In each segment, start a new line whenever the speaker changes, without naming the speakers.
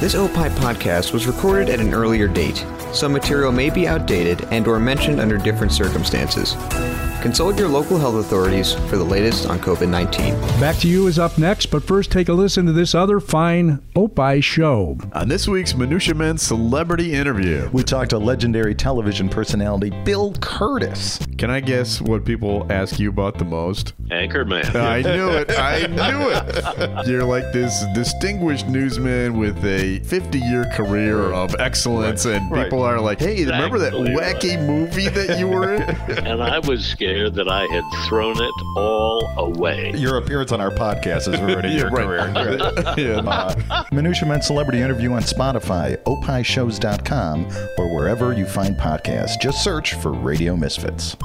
This Opie podcast was recorded at an earlier date. Some material may be outdated and or mentioned under different circumstances. Consult your local health authorities for the latest on COVID-19.
Back to you is up next, but first take a listen to this other fine Opie show.
On this week's Minutia Men celebrity interview,
We talked to legendary television personality Bill Kurtis.
can I guess what people ask you about the most?
Anchorman.
I knew it. I knew it. You're like this distinguished newsman with a 50 year career of excellence, and
Right.
people are like, hey, remember that
Exactly
wacky movie that you were in?
and I was scared that I had thrown it all away.
Your appearance on our podcast is ruining your career.
yeah.
Minutia Men Celebrity Interview on Spotify, opishows.com, or wherever you find podcasts. Just search for Radio Misfits.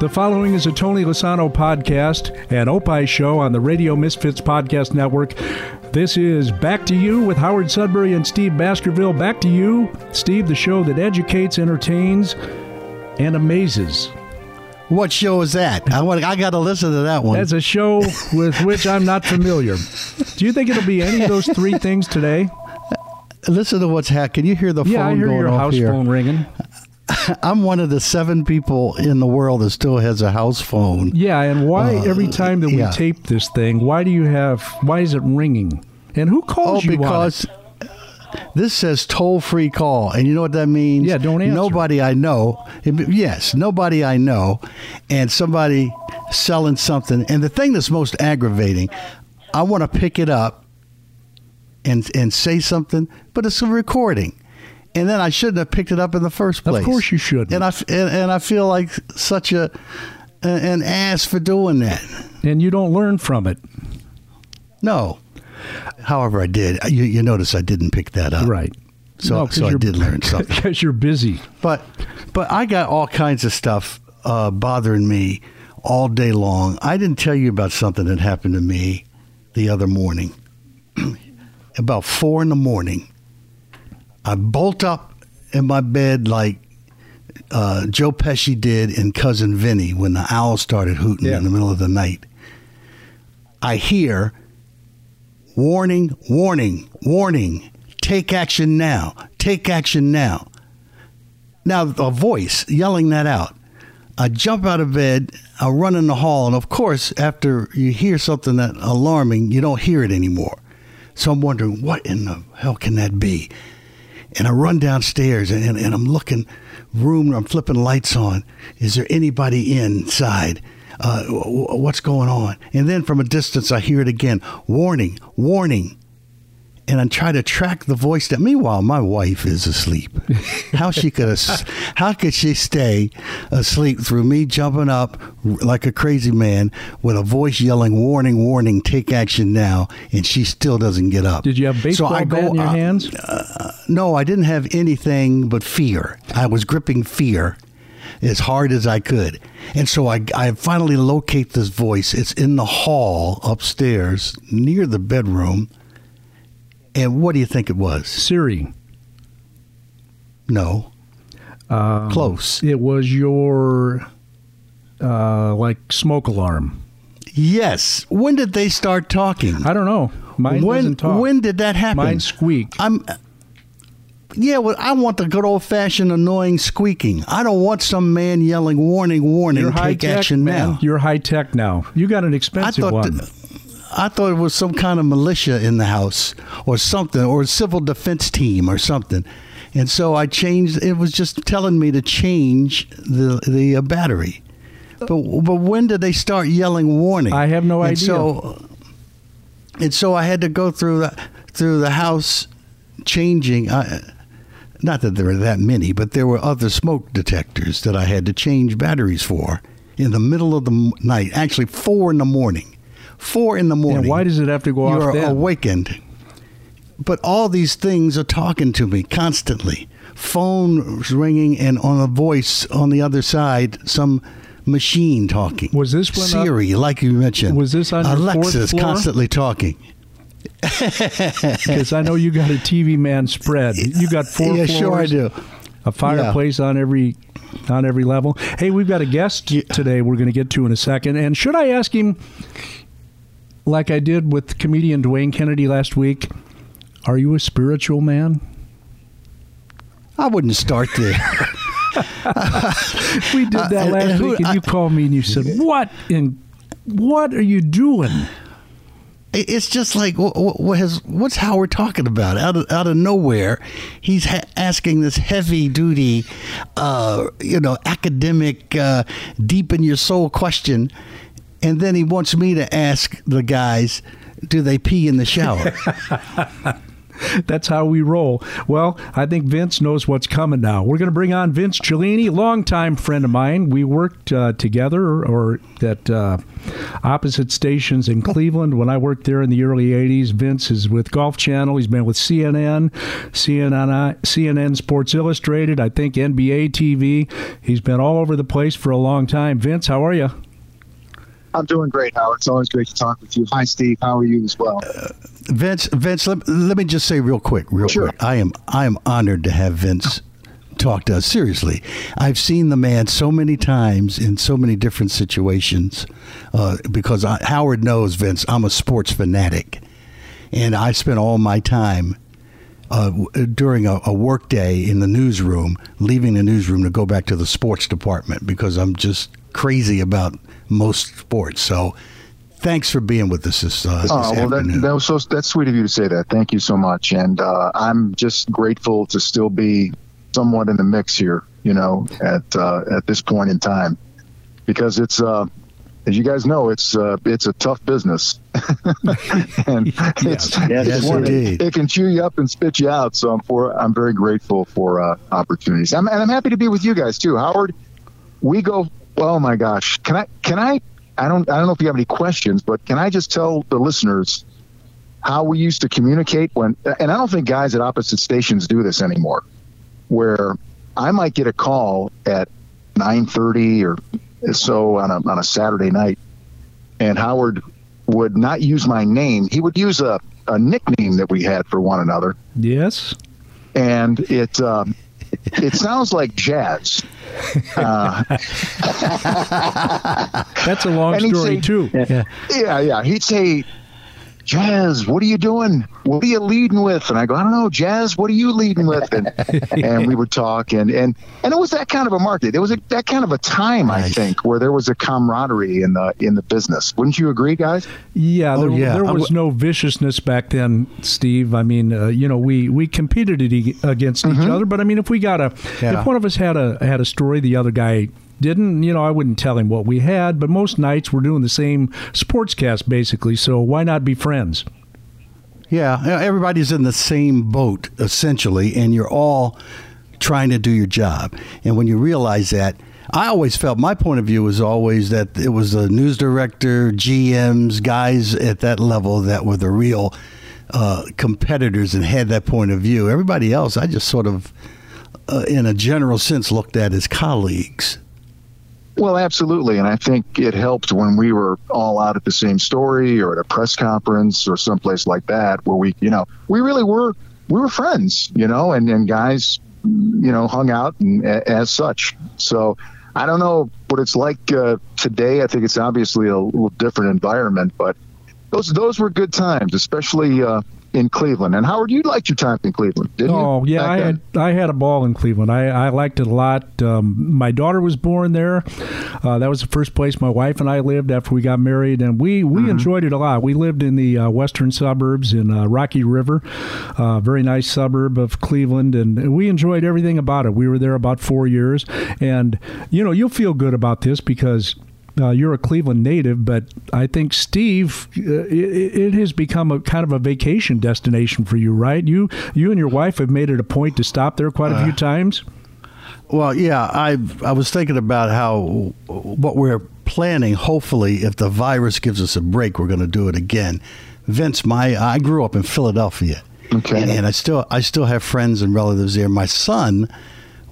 The following is a Tony Lasano podcast, an Opie show on the Radio Misfits Podcast Network. This is Back to You with Howard Sudberry and Steve Baskerville. Back to You, Steve, the show that educates, entertains, and amazes.
What show is that? I want. I got to listen to that one.
That's a show with which I'm not familiar. Do you think it'll be any of those three things today?
listen to what's happening. Can you hear the
Yeah, I
phone
hear
going
your
off
house
here?
phone ringing.
I'm one of the seven people in the world that still has a house phone.
Yeah, and why
Uh,
every time that we
yeah.
tape this thing, why do you have? Why is it ringing? And who
Oh,
calls you on it?
This says toll free call, and you know what that means?
Yeah, don't answer.
Nobody I know. Yes, nobody I know, and somebody selling something. And the thing that's most aggravating, I want to pick it up and and say something, but it's a recording. And then I shouldn't have picked it up in the first place.
Of course you shouldn't.
And I and, and I feel like such a an ass for doing that.
and you don't learn from it.
No. However, I did. You, you notice I didn't pick that up.
Right.
So,
No,
so I did learn something.
Because you're busy.
But but I got all kinds of stuff uh, bothering me all day long. I didn't tell you about something that happened to me the other morning. about four in the morning, I bolt up in my bed like uh, Joe Pesci did in Cousin Vinny when the owl started hooting
Yeah.
in the middle of the night. I hear warning, warning, warning, take action now, take action now. Now, a voice yelling that out. I jump out of bed, I run in the hall, and of course, after you hear something that alarming, you don't hear it anymore. So I'm wondering, what in the hell can that be? And I run downstairs and, and, and I'm looking room, I'm flipping lights on. Is there anybody inside? Uh, what's going on? And then from a distance, I hear it again warning, warning. And I try to track the voice down. Meanwhile, my wife is asleep. How she could how could she stay asleep through me jumping up like a crazy man with a voice yelling "warning, warning, take action now," and she still doesn't get up.
Did you have baseball
so I
bat
go,
in your
uh,
hands?
no, I didn't have anything but fear. I was gripping fear as hard as I could. And so I, I finally locate this voice. It's in the hall upstairs near the bedroom. And what do you think it was?
Siri.
No.
Um,
Close.
It was your uh, like smoke alarm.
Yes. When did they start talking?
I don't know. Mine
when. When did that happen?
Mine squeak.
I'm. Yeah, well, I want the good old fashioned annoying squeaking. I don't want some man yelling, "Warning, warning!
You're high
take
tech,
action
man.
now."
You're high tech now. You got an
I
expensive
thought
one.
th- I thought it was some kind of militia in the house or something, or a civil defense team or something. And so I changed. It was just telling me to change the the uh, battery. But but when did they start yelling warning?
I have no
and
idea.
So and so I had to go through the through the house changing. I, not that there were that many, but there were other smoke detectors that I had to change batteries for in the middle of the night. Actually, four in the morning. Four in the morning.
and why does it have to go off? You're
awakened? But all these things are talking to me constantly. Phone ringing, and on a voice on the other side, some machine talking.
Was this when,
Siri, like you mentioned?
was this on your fourth
Alexa's
floor?
constantly talking.
Because I know you got a TV man spread. You got four
yeah,
floors.
sure I do.
A fireplace on every on every level. Hey, we've got a guest today. We're going to get to in a second. And should I ask him, like I did with comedian Dwayne Kennedy last week, are you a spiritual man?
I wouldn't start there.
we did that
Uh,
last
and who-
week, and you
I-
called me and you said, "What in what are you doing?"
It- It's just like what has what's Howard talking about out of out of nowhere? He's ha- asking this heavy duty, uh, you know, academic, uh, deep in your soul question, and then he wants me to ask the guys, do they pee in the shower?
That's how we roll. Well, I think Vince knows what's coming now. We're going to bring on Vince Cellini, longtime friend of mine. We worked uh, together or at uh, opposite stations in Cleveland when I worked there in the early 80s. Vince is with Golf Channel. He's been with CNN, CNN, CNN Sports Illustrated, I think NBA TV. He's been all over the place for a long time. Vince, how are you?
I'm doing great, Howard. It's always great to talk with you. Hi, Steve. How are you as well?
Vince, Vince, let, let me just say real quick, real
Sure.
quick. I am I am honored to have Vince talk to us. Seriously, I've seen the man so many times in so many different situations. Uh, because I, Howard knows Vince, I'm a sports fanatic, and I spent all my time. Uh, during a, a work day in the newsroom, leaving the newsroom to go back to the sports department because I'm just crazy about most sports. So, thanks for being with us this, uh, this
Oh, well, that,
afternoon.
that was so that's sweet of you to say that. Thank you so much, and uh, I'm just grateful to still be somewhat in the mix here. You know, at uh, at this point in time, because it's uh, as you guys know, it's uh, it's a tough business, and it's,
Yes,
it's one-
indeed.
it can chew you up and spit you out. So I'm for I'm very grateful for uh, opportunities. I'm, and I'm happy to be with you guys too, Howard. We go. Oh my gosh, can I can I I don't I don't know if you have any questions, but can I just tell the listeners how we used to communicate when and I don't think guys at opposite stations do this anymore. Where I might get a call at 9:30 or so on a on a Saturday night and Howard would not use my name. He would use a a nickname that we had for one another
Yes.
and it um, it sounds like jazz. Uh,
That's a long story
say-
too. Yeah.
Yeah, yeah. He'd say, Jazz, what are you doing? What are you leading with? And I go, I don't know, Jazz, what are you leading with? And and we would talk and and and it was that kind of a market. It was a, that kind of a time, I think, where there was a camaraderie in the in the business. Wouldn't you agree, guys?
Yeah,
Oh,
there,
yeah.
there was
w-
no viciousness back then, Steve. I mean, uh, you know, we we competed it e- against each other, but I mean, if we got a,
Yeah.
if one of us had a had a story, the other guy didn't, you know, I wouldn't tell him what we had. But most nights we're doing the same sportscast basically, so why not be friends?
Yeah, everybody's in the same boat essentially, and you're all trying to do your job. And when you realize that, I always felt my point of view was always that it was the news director, GMs, guys at that level that were the real uh, competitors and had that point of view. Everybody else, I just sort of, uh, in a general sense, looked at as colleagues.
Well, absolutely, and I think it helped when we were all out at the same story or at a press conference or someplace like that, where we, you know, we really were we were friends, you know, and and guys, you know, hung out and as such. So I don't know what it's like uh, today. I think it's obviously a little different environment, but those those were good times, especially uh, in Cleveland. And Howard, you liked your time in Cleveland, didn't you?
Oh yeah,
back
I
then?
had I had a ball in Cleveland. I, I liked it a lot. Um, my daughter was born there. Uh, that was the first place my wife and I lived after we got married, and we we enjoyed it a lot. We lived in the uh, western suburbs in uh, Rocky River, uh, very nice suburb of Cleveland, and we enjoyed everything about it. We were there about four years, and you know you'll feel good about this because. Uh, you're a Cleveland native, but I think Steve, uh, it, it has become a kind of a vacation destination for you, right? You, you and your wife have made it a point to stop there quite a few times.
Well, yeah, I I was thinking about how what we're planning. Hopefully, if the virus gives us a break, we're going to do it again. Vince, my I grew up in Philadelphia,
Okay.
and, and I still I still have friends and relatives there. My son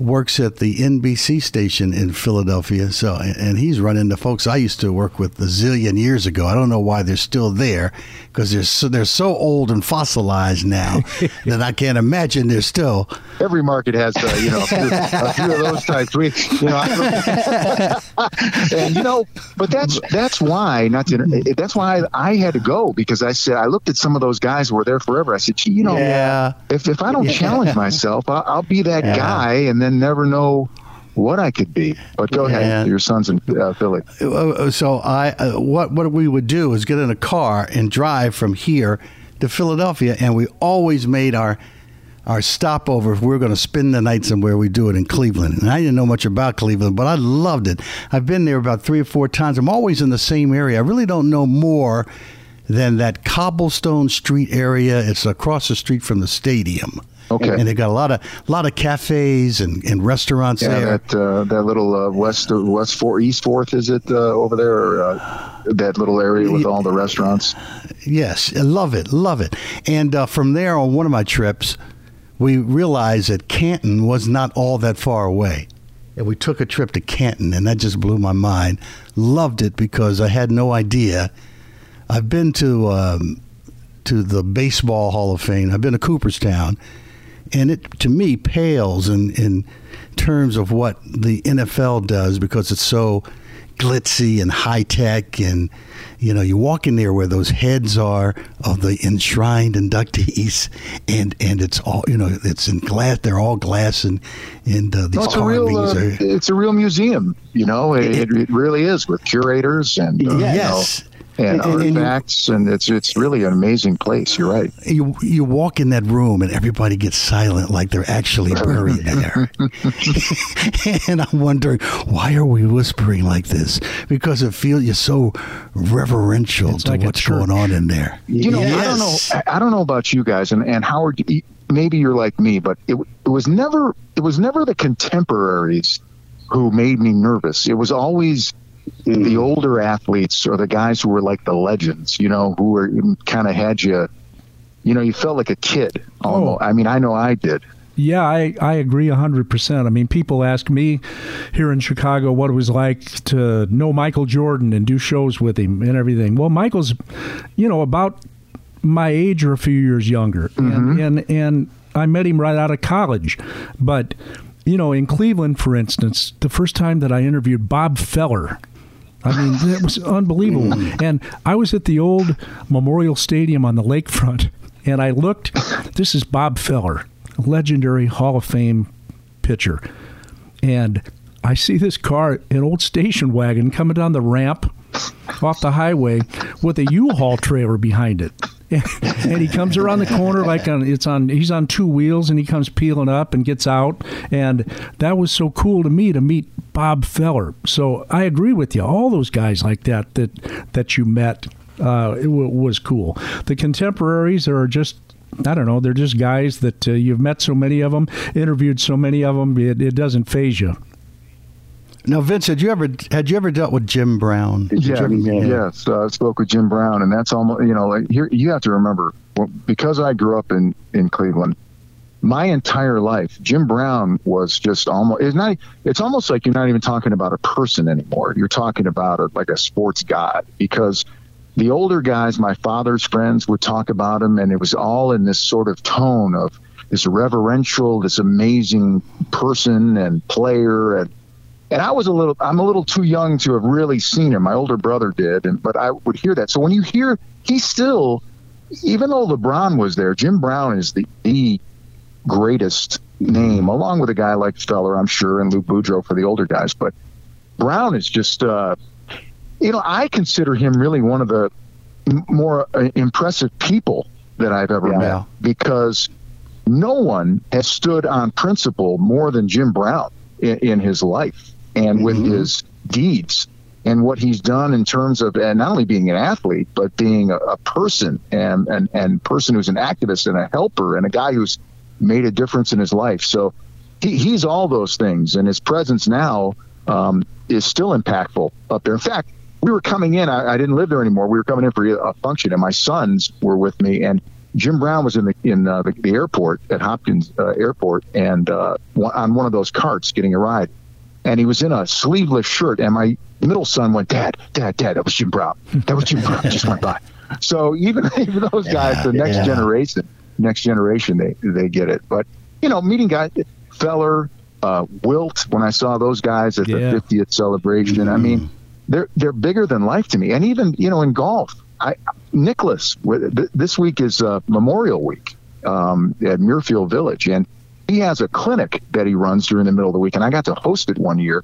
works at the NBC station in Philadelphia. So, and he's run into folks I used to work with a zillion years ago. I don't know why they're still there because they're so, they're so old and fossilized now that I can't imagine they're still.
Every market has, uh, you know, a few, a few, of those types. We, you know, and you know, but that's that's why not to, that's why I, I, had to go because I said I looked at some of those guys who were there forever. I said, Gee, you know, yeah. if if I don't yeah. challenge myself, I'll, I'll be that yeah. guy, and then never know what I could be. But go ahead, your son's in uh, Philly.
Uh, so I, uh, what what we would do is get in a car and drive from here to Philadelphia, and we always made our our stopover if we are going to spend the night somewhere, we do it in Cleveland. And I didn't know much about Cleveland, but I loved it. I've been there about three or four times. I'm always in the same area. I really don't know more than that cobblestone street area. It's across the street from the stadium.
Okay.
And they got a lot of lot of cafes and, and restaurants
yeah,
there.
that uh, that little uh, west west four east fourth is it uh, over there? Or, uh, that little area with all the restaurants.
Yes, I love it, love it. And uh, from there on one of my trips, we realized that Canton was not all that far away. And we took a trip to Canton, and that just blew my mind. Loved it because I had no idea. I've been to um, to the Baseball Hall of Fame. I've been to Cooperstown, and it to me pales in in terms of what the NFL does because it's so glitzy and high tech and you know you walk in there where those heads are of the enshrined inductees and and it's all you know it's in glass they're all glass and and uh, these no,
it's a real uh, are, it's a real museum you know it, it, it really is with curators and uh,
yes
you know, and, and artifacts, and, and, it's it's really an amazing place. You're right.
You you walk in that room and everybody gets silent, like they're actually buried there. and I'm wondering why are we whispering like this? Because it feels you're so reverential it's to like what's going on in there.
You know, yes. I don't know. I don't know about you guys, and and Howard. Maybe you're like me, but it, it was never it was never the contemporaries who made me nervous. It was always the mm. older athletes or the guys who were like the legends, you know, who were kind of had you, you know, you felt like a kid. Almost. Oh. I mean, I know I did.
Yeah, I, I agree 100%. I mean, people ask me here in Chicago what it was like to know Michael Jordan and do shows with him and everything. Well, Michael's, you know, about my age or a few years younger. Mm-hmm. And, and, and I met him right out of college. But, you know, in Cleveland, for instance, the first time that I interviewed Bob Feller, I mean, it was unbelievable. Hmm. And I was at the old Memorial Stadium on the lakefront, and I looked. This is Bob Feller, legendary Hall of Fame pitcher, and I see this car, an old station wagon, coming down the ramp off the highway with a U-Haul trailer behind it. and he comes around the corner like on it's on he's on two wheels and he comes peeling up and gets out and that was so cool to me to meet Bob Feller. So I agree with you. All those guys like that that that you met uh, it w- was cool. The contemporaries are just I don't know. They're just guys that uh, you've met so many of them, interviewed so many of them. It, it doesn't phase you.
Now, Vince, had you ever had you ever dealt with Jim Brown?
Did yeah, ever, yes, uh, I spoke with Jim Brown, and that's almost you know like here you have to remember because I grew up in in Cleveland. My entire life, Jim Brown was just almost it's not it's almost like you're not even talking about a person anymore. You're talking about a, like a sports god because the older guys, my father's friends, would talk about him, and it was all in this sort of tone of this reverential, this amazing person and player and and I was a little, I'm a little too young to have really seen him. My older brother did, and but I would hear that. So when you hear, he's still, even though LeBron was there, Jim Brown is the, the greatest name, along with a guy like Feller, I'm sure, and Lou Boudreau for the older guys. But Brown is just, uh, you know, I consider him really one of the more uh, impressive people that I've ever yeah. met because no one has stood on principle more than Jim Brown in, in his life and mm-hmm. with his deeds and what he's done in terms of and not only being an athlete but being a, a person and and and person who's an activist and a helper and a guy who's made a difference in his life. So he, he's all those things, and his presence now um, is still impactful up there. In fact, we were coming in. I, I, didn't live there anymore. We were coming in for a function, and my sons were with me, and Jim Brown was in the in uh, the, the airport at Hopkins uh, Airport and uh, on one of those carts getting a ride, and he was in a sleeveless shirt. And my middle son went, "Dad, Dad, Dad, that was Jim Brown. That was Jim Brown. Just went by." So even even those guys,
Yeah,
the next
yeah.
generation, next generation, they they get it. But you know, meeting guys, Feller, uh, Wilt, when I saw those guys at
Yeah.
the 50th celebration, I mean, they're they're bigger than life to me. And even you know in golf, I Nicklaus th- this week is uh, Memorial Week um, at Muirfield Village, and he has a clinic that he runs during the middle of the week, and I got to host it one year.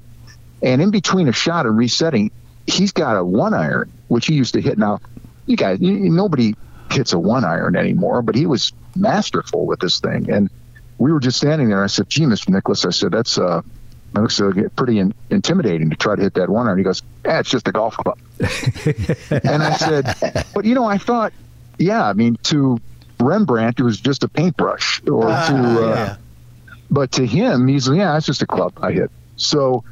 And in between a shot and resetting, he's got a one iron, which he used to hit. Now, you guys, nobody hits a one iron anymore, but he was masterful with this thing. And we were just standing there. I said, "Gee, Mr. Nicklaus," I said, "That's uh, that looks uh, pretty in, intimidating to try to hit that one iron." He goes, "Yeah, it's just a golf club." and I said, "But you know, I thought, yeah, I mean, to Rembrandt, it was just a paintbrush, or to, uh, but to him, he's yeah, it's just a club I hit." So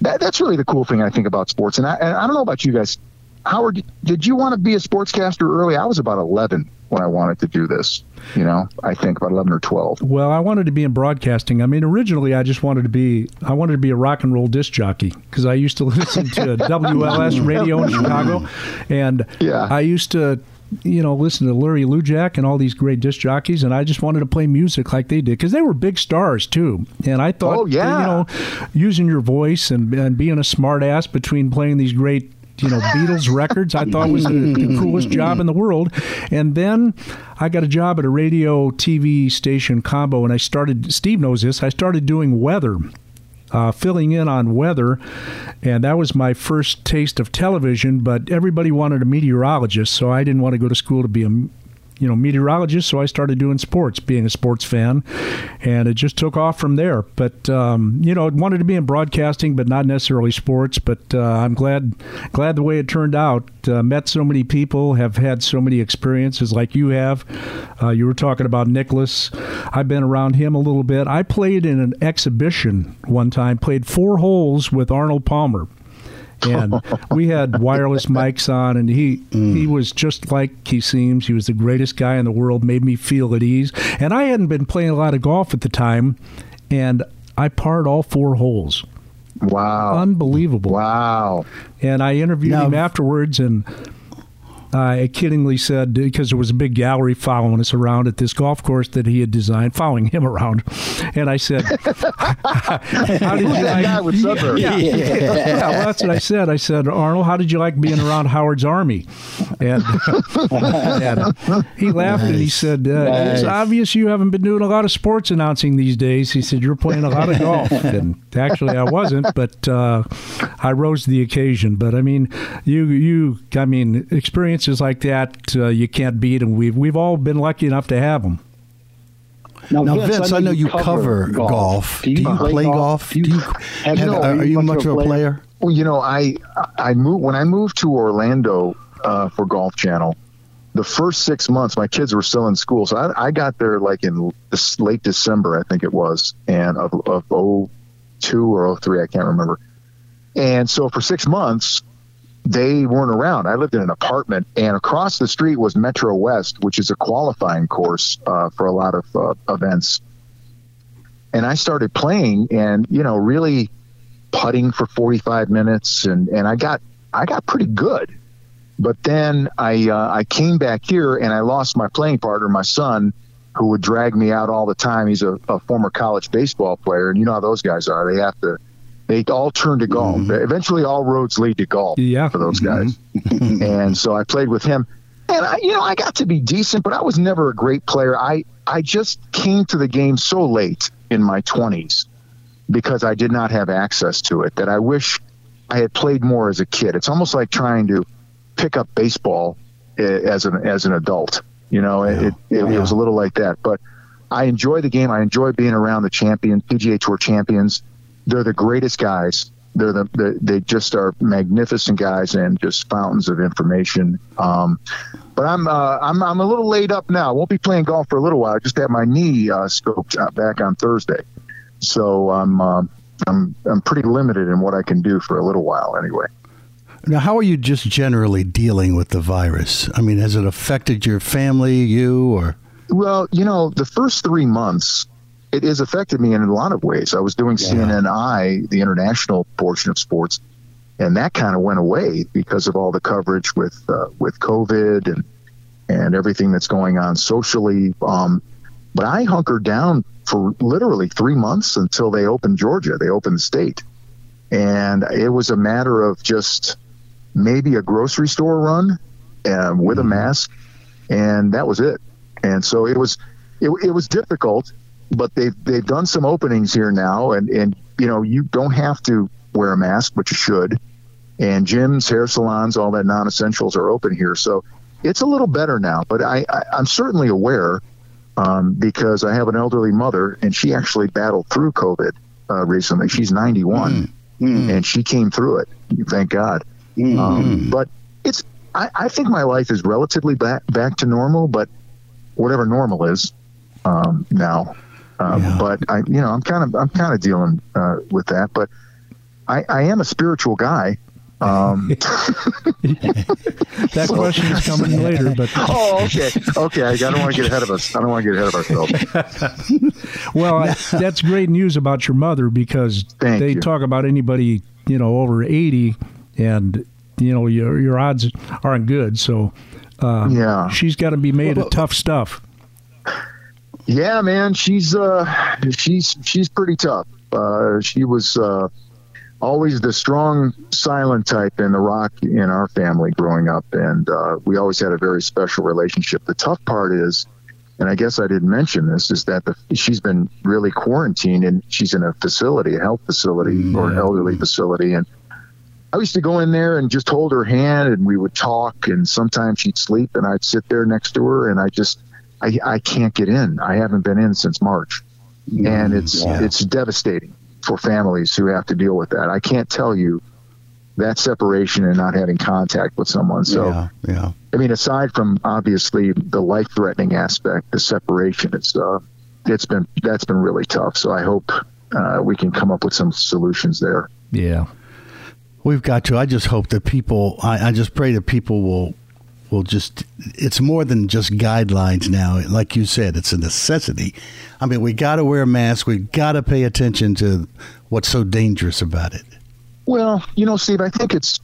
that, that's really the cool thing I think about sports. And I, and I don't know about you guys. Howard, did you want to be a sportscaster early? I was about 11 when I wanted to do this. You know, I think about 11 or 12.
Well, I wanted to be in broadcasting. I mean, originally I just wanted to be I wanted to be a rock and roll disc jockey because I used to listen to WLS radio in Chicago, and
Yeah.
I used to you know listen to Larry Lujack and all these great disc jockeys, and I just wanted to play music like they did because they were big stars too. And I thought,
Oh, yeah.
you know, using your voice and, and being a smart ass between playing these great you know Beatles records. I thought was the, the coolest job in the world. And then I got a job at a radio TV station combo and I started Steve knows this I started doing weather uh, filling in on weather. And that was my first taste of television but everybody wanted a meteorologist so I didn't want to go to school to be a you know meteorologist so i started doing sports being a sports fan and it just took off from there. But um, you know I wanted to be in broadcasting but not necessarily sports. But uh, i'm glad glad the way it turned out. Uh, met so many people have had so many experiences like you have. Uh, you were talking about Nicklaus. I've been around him a little bit. I played in an exhibition one time played four holes with arnold palmer and we had wireless mics on and he mm. he was just like he seems. He was the greatest guy in the world made me feel at ease. And i hadn't been playing a lot of golf at the time and i parred all four holes.
Wow.
unbelievable.
Wow.
and i interviewed
Now-
him afterwards and I kiddingly said because there was a big gallery following us around at this golf course that he had designed, following him around, and I said, "How did you
That
like?"
guy with Sudberry.
yeah, yeah, well, that's what I said. I said, Arnold, how did you like being around Howard's army? And, and he laughed and he said, uh, It's obvious you haven't been doing a lot of sports announcing these days. He said, You're playing a lot of golf. And actually, I wasn't, but uh, I rose to the occasion. But I mean, you, you, I mean, experiences like that, uh, you can't beat them. We've, we've all been lucky enough to have them.
Now, Vince, I know you cover golf. Do you play golf? Do you,
have-
have- are you much of a player?
Well, you know, I I moved when I moved to Orlando uh, for Golf Channel. The first six months, my kids were still in school, so I, I got there like in late December, I think it was, and of of 02 or 03, I can't remember. And so for six months, they weren't around. I lived in an apartment, and across the street was Metro West, which is a qualifying course uh, for a lot of uh, events. And I started playing, and you know, really putting for 45 minutes, and and I got I got pretty good. But then I uh, I came back here, and I lost my playing partner, my son, who would drag me out all the time. He's a, a former college baseball player, and you know how those guys are. They have to. They all turned to golf. Eventually, all roads lead to golf
Yeah.
for those guys. and so I played with him, and I, you know, I got to be decent, but I was never a great player. I I just came to the game so late in my twenties because I did not have access to it that I wish I had played more as a kid. It's almost like trying to pick up baseball eh, as an as an adult. You know, it, it, it, was a little like that. But I enjoy the game. I enjoy being around the champions, PGA Tour champions. They're the greatest guys. They're the, the they just are magnificent guys and just fountains of information. Um, but I'm uh, I'm I'm a little laid up now. Won't be playing golf for a little while. I just had my knee uh, scoped back on Thursday, so I'm um I'm I'm pretty limited in what I can do for a little while anyway.
Now, how are you just generally dealing with the virus? I mean, has it affected your family, you, or?
Well, you know, the first three months, it has affected me in a lot of ways. I was doing CNNI, the international portion of sports, and that kind of went away because of all the coverage with uh, with COVID and and everything that's going on socially. Um, but I hunkered down for literally three months until they opened Georgia. They opened the state, and it was a matter of just maybe a grocery store run um, with a mask, and that was it. And so it was it, it was difficult, but they've they've done some openings here now, and and you know you don't have to wear a mask, but you should. And gyms, hair salons, all that non-essentials are open here, so it's a little better now. But I, I I'm certainly aware um, because I have an elderly mother, and she actually battled through COVID uh, recently. She's 91, and she came through it. Thank God. Um, but it's I, I think my life is relatively back back to normal, but whatever normal is um, now. Um,
Yeah.
But I, you know, I'm kind of I'm kind of dealing uh, with that. But I, I am a spiritual guy. Um,
That question is coming later, but
oh, okay, okay. I don't want to get ahead of us. I don't want to get ahead of ourselves.
well, I- that's great news about your mother because
Thank
they
you.
talk about anybody you know over eighty, and you know your your odds aren't good. So uh,
Yeah.
she's got to be made of tough stuff.
Yeah, man, she's uh, she's she's pretty tough. Uh, she was uh, always the strong, silent type in the rock in our family growing up, and uh, we always had a very special relationship. The tough part is, and I guess I didn't mention this, is that the, she's been really quarantined and she's in a facility, a health facility or an elderly facility, and I used to go in there and just hold her hand and we would talk and sometimes she'd sleep and I'd sit there next to her and I just I, I can't get in. I haven't been in since March. And it's it's devastating for families who have to deal with that. I can't tell you that separation and not having contact with someone. So
yeah, yeah.
I mean aside from obviously the life threatening aspect, the separation, it's uh it's been that's been really tough. So I hope uh, we can come up with some solutions there.
Yeah.
We've got to. I just hope that people. I, I just pray that people will will just. It's more than just guidelines now. Like you said, it's a necessity. I mean, we got to wear a mask. We got to pay attention to what's so dangerous about it.
Well, you know, Steve, I think it's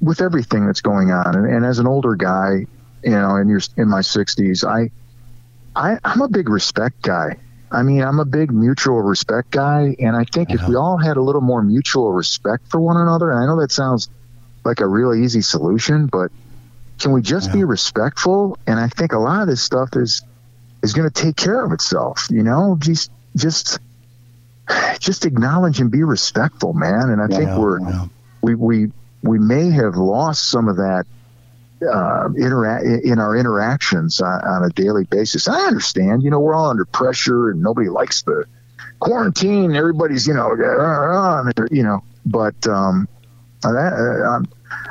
with everything that's going on, and, and as an older guy, you know, and you're in my 60s, I, I, I'm a big respect guy. I mean, I'm a big mutual respect guy, and I think if we uh-huh. all had a little more mutual respect for one another, and I know that sounds like a really easy solution, but can we just be respectful? And I think a lot of this stuff is is going to take care of itself. You know, just just just acknowledge and be respectful, man. And I think we're
yeah.
we we we may have lost some of that uh, intera- in our interactions on, on a daily basis. I understand, you know, we're all under pressure and nobody likes the quarantine. Everybody's, you know, uh, uh, you know, but um, uh, that, uh,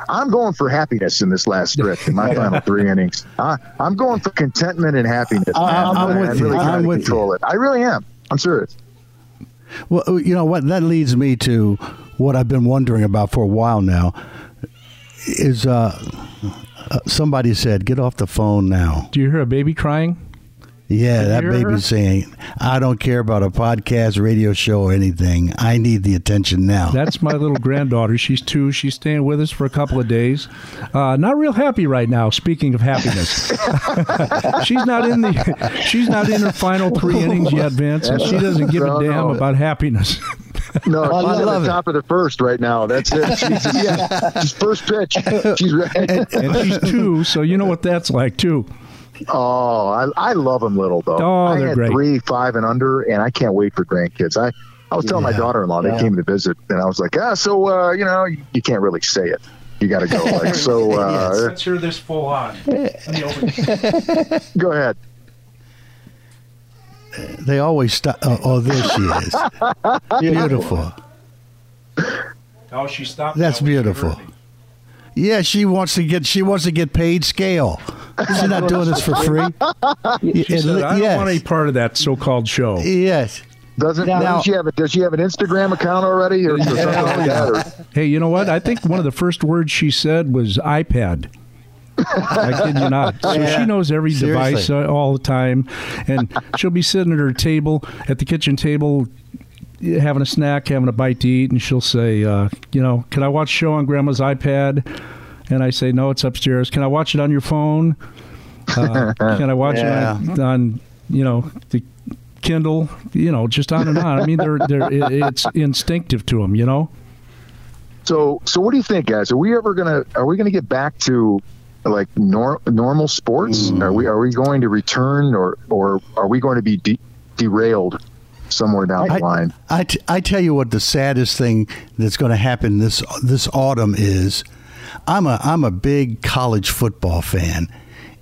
I'm I'm going for happiness in this last stretch in my final three innings. I, I'm going for contentment and happiness.
I'm- I'm with you.
really
I'm
trying to
you.
control it. I really am. I'm serious.
Well, you know what? That leads me to what I've been wondering about for a while now. Is uh, uh, somebody said, "Get off the phone now."
Do you hear a baby crying?
Yeah,
you
that
hear her?
baby's saying, "I don't care about a podcast, radio show, or anything. I need the attention now."
That's my little granddaughter. She's two. She's staying with us for a couple of days. Uh, not real happy right now. Speaking of happiness, she's not in the. She's not in her final three innings yet, Vince, and she doesn't give a damn
no.
about happiness.
No,
I
she's at
love
the
it.
top of the first right now. That's it. She's, she's first pitch. She's ready.
and she's two, so you know what that's like too.
Oh, I, I love them little though.
Oh,
I
they're
had
great.
three, five, and under, and I can't wait for grandkids. I, I was telling my daughter-in-law they came to visit, and I was like, ah, so uh, you know, you, you can't really say it. You got to go like so. Uh,
Let's hear this full on.
Go ahead.
They always stop. Oh, oh, there she is. beautiful.
Oh, she stopped.
That's beautiful. Yeah, she wants to get. She wants to get paid scale. She's not doing this for free.
She said, I don't
yes.
want any part of that so-called show.
Yes.
Doesn't,
Now-
doesn't she have a, does she have an Instagram account already or, or something like that? Or,
Hey, you know what? I think one of the first words she said was iPad. I kid you not. So
Yeah.
she knows every
Seriously.
device uh, all the time, and she'll be sitting at her table at the kitchen table, having a snack, having a bite to eat, and she'll say, uh, "You know, can I watch a show on Grandma's iPad?" And I say, "No, it's upstairs." Can I watch it on your phone? Uh, can I watch
Yeah.
it on, on, you know, the Kindle? You know, just on and on. I mean, they're they're it, it's instinctive to them, you know.
so, so what do you think, guys? Are we ever gonna are we gonna get back to like nor, normal sports? Are we are we going to return or or are we going to be de- derailed somewhere down the line?
I, t- I tell you what the saddest thing that's going to happen this this autumn is I'm a I'm a big college football fan.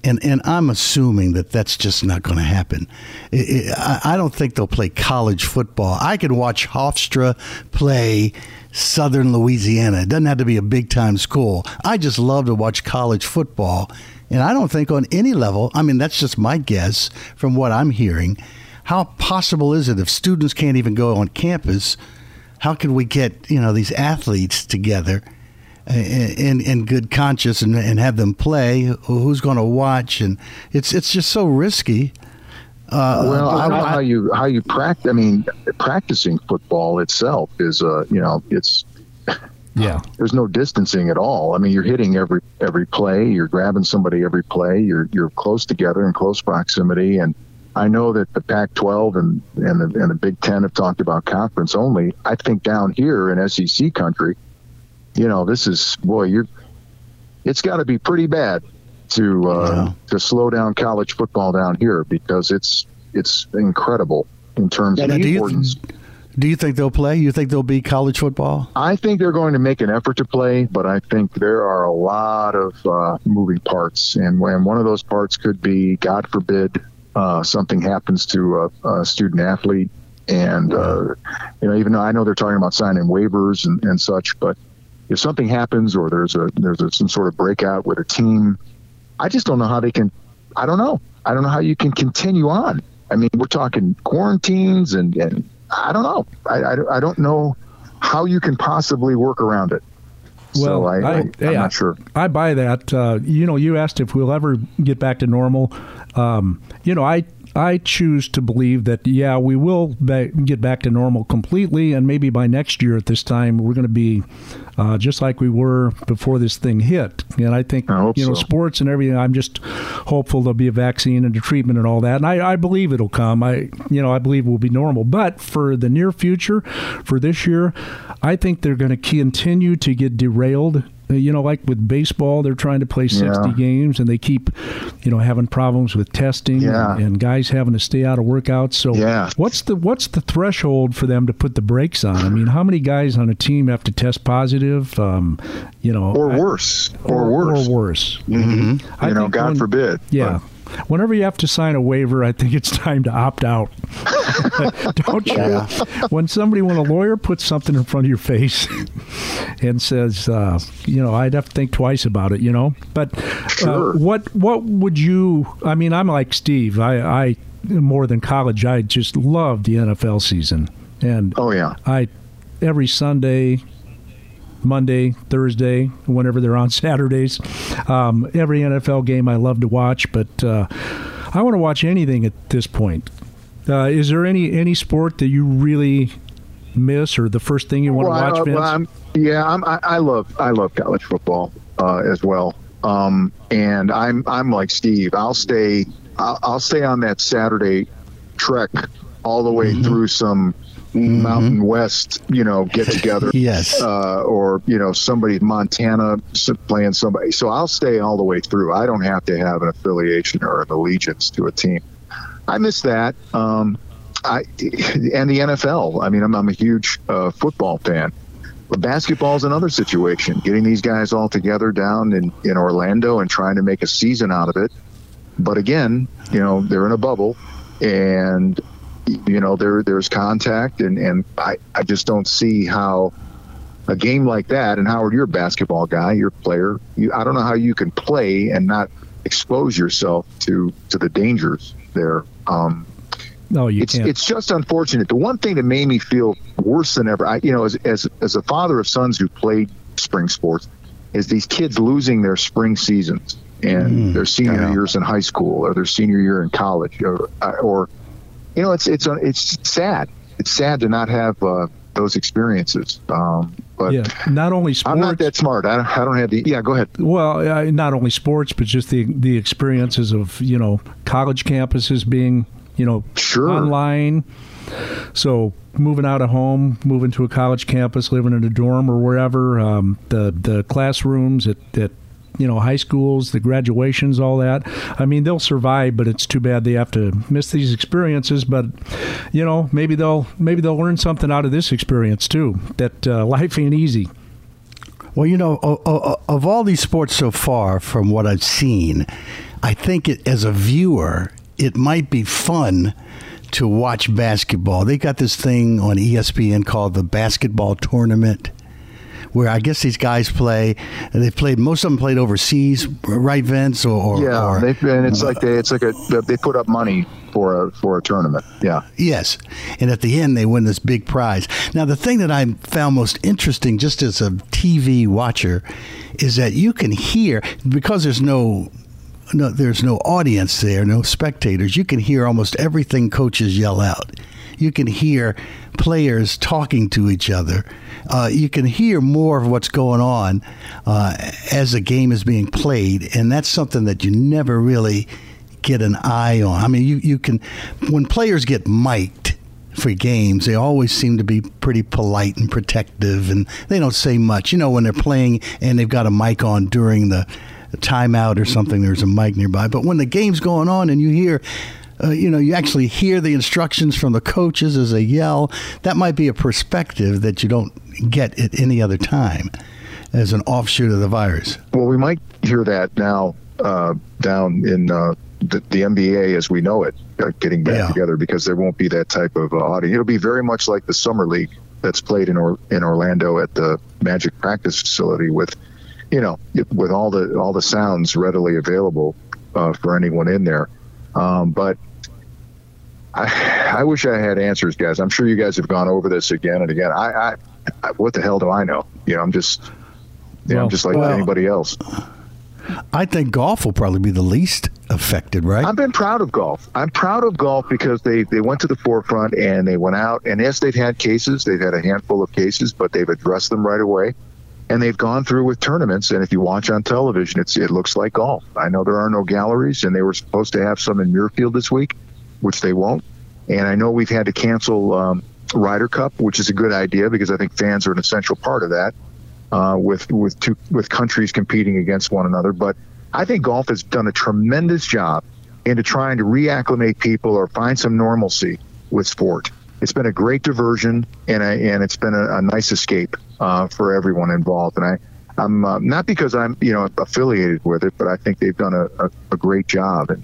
And, and I'm assuming that that's just not going to happen. I- I, I don't think they'll play college football. I could watch Hofstra play Southern Louisiana. It doesn't have to be a big time school. I just love to watch college football. And I don't think on any level, I mean, that's just my guess from what I'm hearing. How possible is it if students can't even go on campus? How can we get you know these athletes together in in good conscience and, and have them play? Who's going to watch? And it's it's just so risky. Uh,
Well, I
I- I-
how you how you practice. I mean, practicing football itself is uh, you know, it's
Yeah.
there's no distancing at all. I mean, you're hitting every every play, you're grabbing somebody every play, you're you're close together in close proximity. And I know that the Pac-12 and and the, and the Big Ten have talked about conference only. I think down here in SEC country, you know, this is boy, you're it's got to be pretty bad to uh,
Yeah.
to slow down college football down here because it's it's incredible in terms of
Now, do you-
importance.
do you think they'll play? You think they'll be college football?
I think they're going to make an effort to play, but I think there are a lot of uh, moving parts, and when one of those parts could be, God forbid, uh, something happens to a, a student athlete, and uh, you know, even though I know they're talking about signing waivers and, and such, but if something happens or there's a there's a, some sort of breakout with a team, I just don't know how they can. I don't know. I don't know how you can continue on. I mean, we're talking quarantines and, and I don't know. I, I, I don't know how you can possibly work around it. So
Well,
I, I,
I-
am
hey,
not sure.
I buy that. Uh, you know, you asked if we'll ever get back to normal. Um, you know, I I choose to believe that yeah, we will ba- get back to normal completely, and maybe by next year at this time we're going to be uh, just like we were before this thing hit. And I think
I
you know
so.
sports and everything. I'm just hopeful there'll be a vaccine and a treatment and all that. And I, I believe it'll come. I you know I believe we'll be normal. But for the near future, for this year, I think they're going to continue to get derailed. Uh, You know, like with baseball, they're trying to play 60
Yeah.
games and they keep, you know, having problems with testing
Yeah.
and, and guys having to stay out of workouts. So,
Yeah.
what's the what's the threshold for them to put the brakes on? I mean, how many guys on a team have to test positive? Um, you know,
Or
I-
worse. Or, worse.
or worse.
hmm
I
You know, God
when-
forbid.
Yeah. Whenever you have to sign a waiver, I think it's time to opt out. Don't you?
Yeah.
When somebody, when a lawyer puts something in front of your face and says, uh, you know, I'd have to think twice about it, you know. But
Sure.
uh, what what would you? I mean, I'm like Steve. I, I more than college. I just love the NFL season, and
Oh yeah.
I every Sunday, Monday, Thursday, whenever they're on Saturdays, um, every NFL game I love to watch. But uh, I want to watch anything at this point. Uh, is there any any sport that you really miss, or the first thing you want
Well,
to watch,
I,
Vince?
well, I'm, yeah, I'm, I, I love I love college football uh, as well. Um, and I'm I'm like Steve. I'll stay I'll, I'll stay on that Saturday trek all the way through some Mountain West, you know, get together.
Yes.
Uh, or you know somebody Montana playing somebody. So I'll stay all the way through. I don't have to have an affiliation or an allegiance to a team. I miss that. Um, I and the NFL. I mean, I'm, I'm a huge uh, football fan. But basketball is another situation. Getting these guys all together down in, in Orlando and trying to make a season out of it. But again, you know, they're in a bubble, and you know there there's contact, and and I I just don't see how a game like that. And Howard, you're a basketball guy, you're a player. You, I don't know how you can play and not expose yourself to to the dangers there. Um,
No, you
it's
can't.
it's just unfortunate. The one thing that made me feel worse than ever, I, you know, as, as as a father of sons who played spring sports, is these kids losing their spring seasons and their senior
yeah.
years in high school or their senior year in college, or or you know, it's it's it's sad. It's sad to not have uh, those experiences. Um, but
yeah, not only sports.
I'm not that smart. I don't, I don't have the. Yeah, go ahead.
Well, uh, not only sports, but just the the experiences of you know college campuses being you know
Sure.
online. So moving out of home, moving to a college campus, living in a dorm or wherever, um, the the classrooms at, at you know high schools, the graduations, all that. I mean, they'll survive, but it's too bad they have to miss these experiences. But you know, maybe they'll maybe they'll learn something out of this experience too. That uh, life ain't easy.
Well, you know, of all these sports so far, from what I've seen, I think it, as a viewer, it might be fun to watch basketball. They got this thing on ESPN called the basketball tournament. Where I guess these guys play, they've played. Most of them played overseas, right, Vince? Or, or
Yeah,
or-
they've been. It's like they. It's like a. They put up money for a for a tournament. Yeah.
Yes. And at the end, they win this big prize. Now, the thing that I found most interesting, just as a TV watcher, is that you can hear, because there's no. No, there's no audience there, no spectators. You can hear almost everything coaches yell out. You can hear players talking to each other. Uh, you can hear more of what's going on uh, as the game is being played, and that's something that you never really get an eye on. I mean, you, you can, when players get mic'd for games, they always seem to be pretty polite and protective, and they don't say much. You know, when they're playing and they've got a mic on during the timeout or something, there's a mic nearby. But when the game's going on and you hear, uh, you know, you actually hear the instructions from the coaches as they yell, that might be a perspective that you don't get at any other time as an offshoot of the virus.
Well, we might hear that now uh, down in uh, the, the NBA as we know it, uh, getting back
Yeah.
together because there won't be that type of uh, audience. It'll be very much like the summer league that's played in or, in Orlando at the Magic practice facility with, you know, with all the all the sounds readily available uh, for anyone in there. Um, but I, I wish I had answers, guys. I'm sure you guys have gone over this again and again. I, I, I what the hell do I know? You know, I'm just, you know,
Well,
I'm just like
well-
anybody else.
I think golf will probably be the least affected, right?
I've been proud of golf. I'm proud of golf because they, they went to the forefront and they went out. And yes, they've had cases. They've had a handful of cases, but they've addressed them right away. And they've gone through with tournaments. And if you watch on television, it's it looks like golf. I know there are no galleries, and they were supposed to have some in Muirfield this week, which they won't. And I know we've had to cancel um, Ryder Cup, which is a good idea because I think fans are an essential part of that uh, with with two with countries competing against one another. But I think golf has done a tremendous job into trying to reacclimate people or find some normalcy with sport. It's been a great diversion and a, and it's been a, a nice escape uh, for everyone involved. And I. I'm uh, not because I'm, you know, affiliated with it, but I think they've done a, a, a great job and,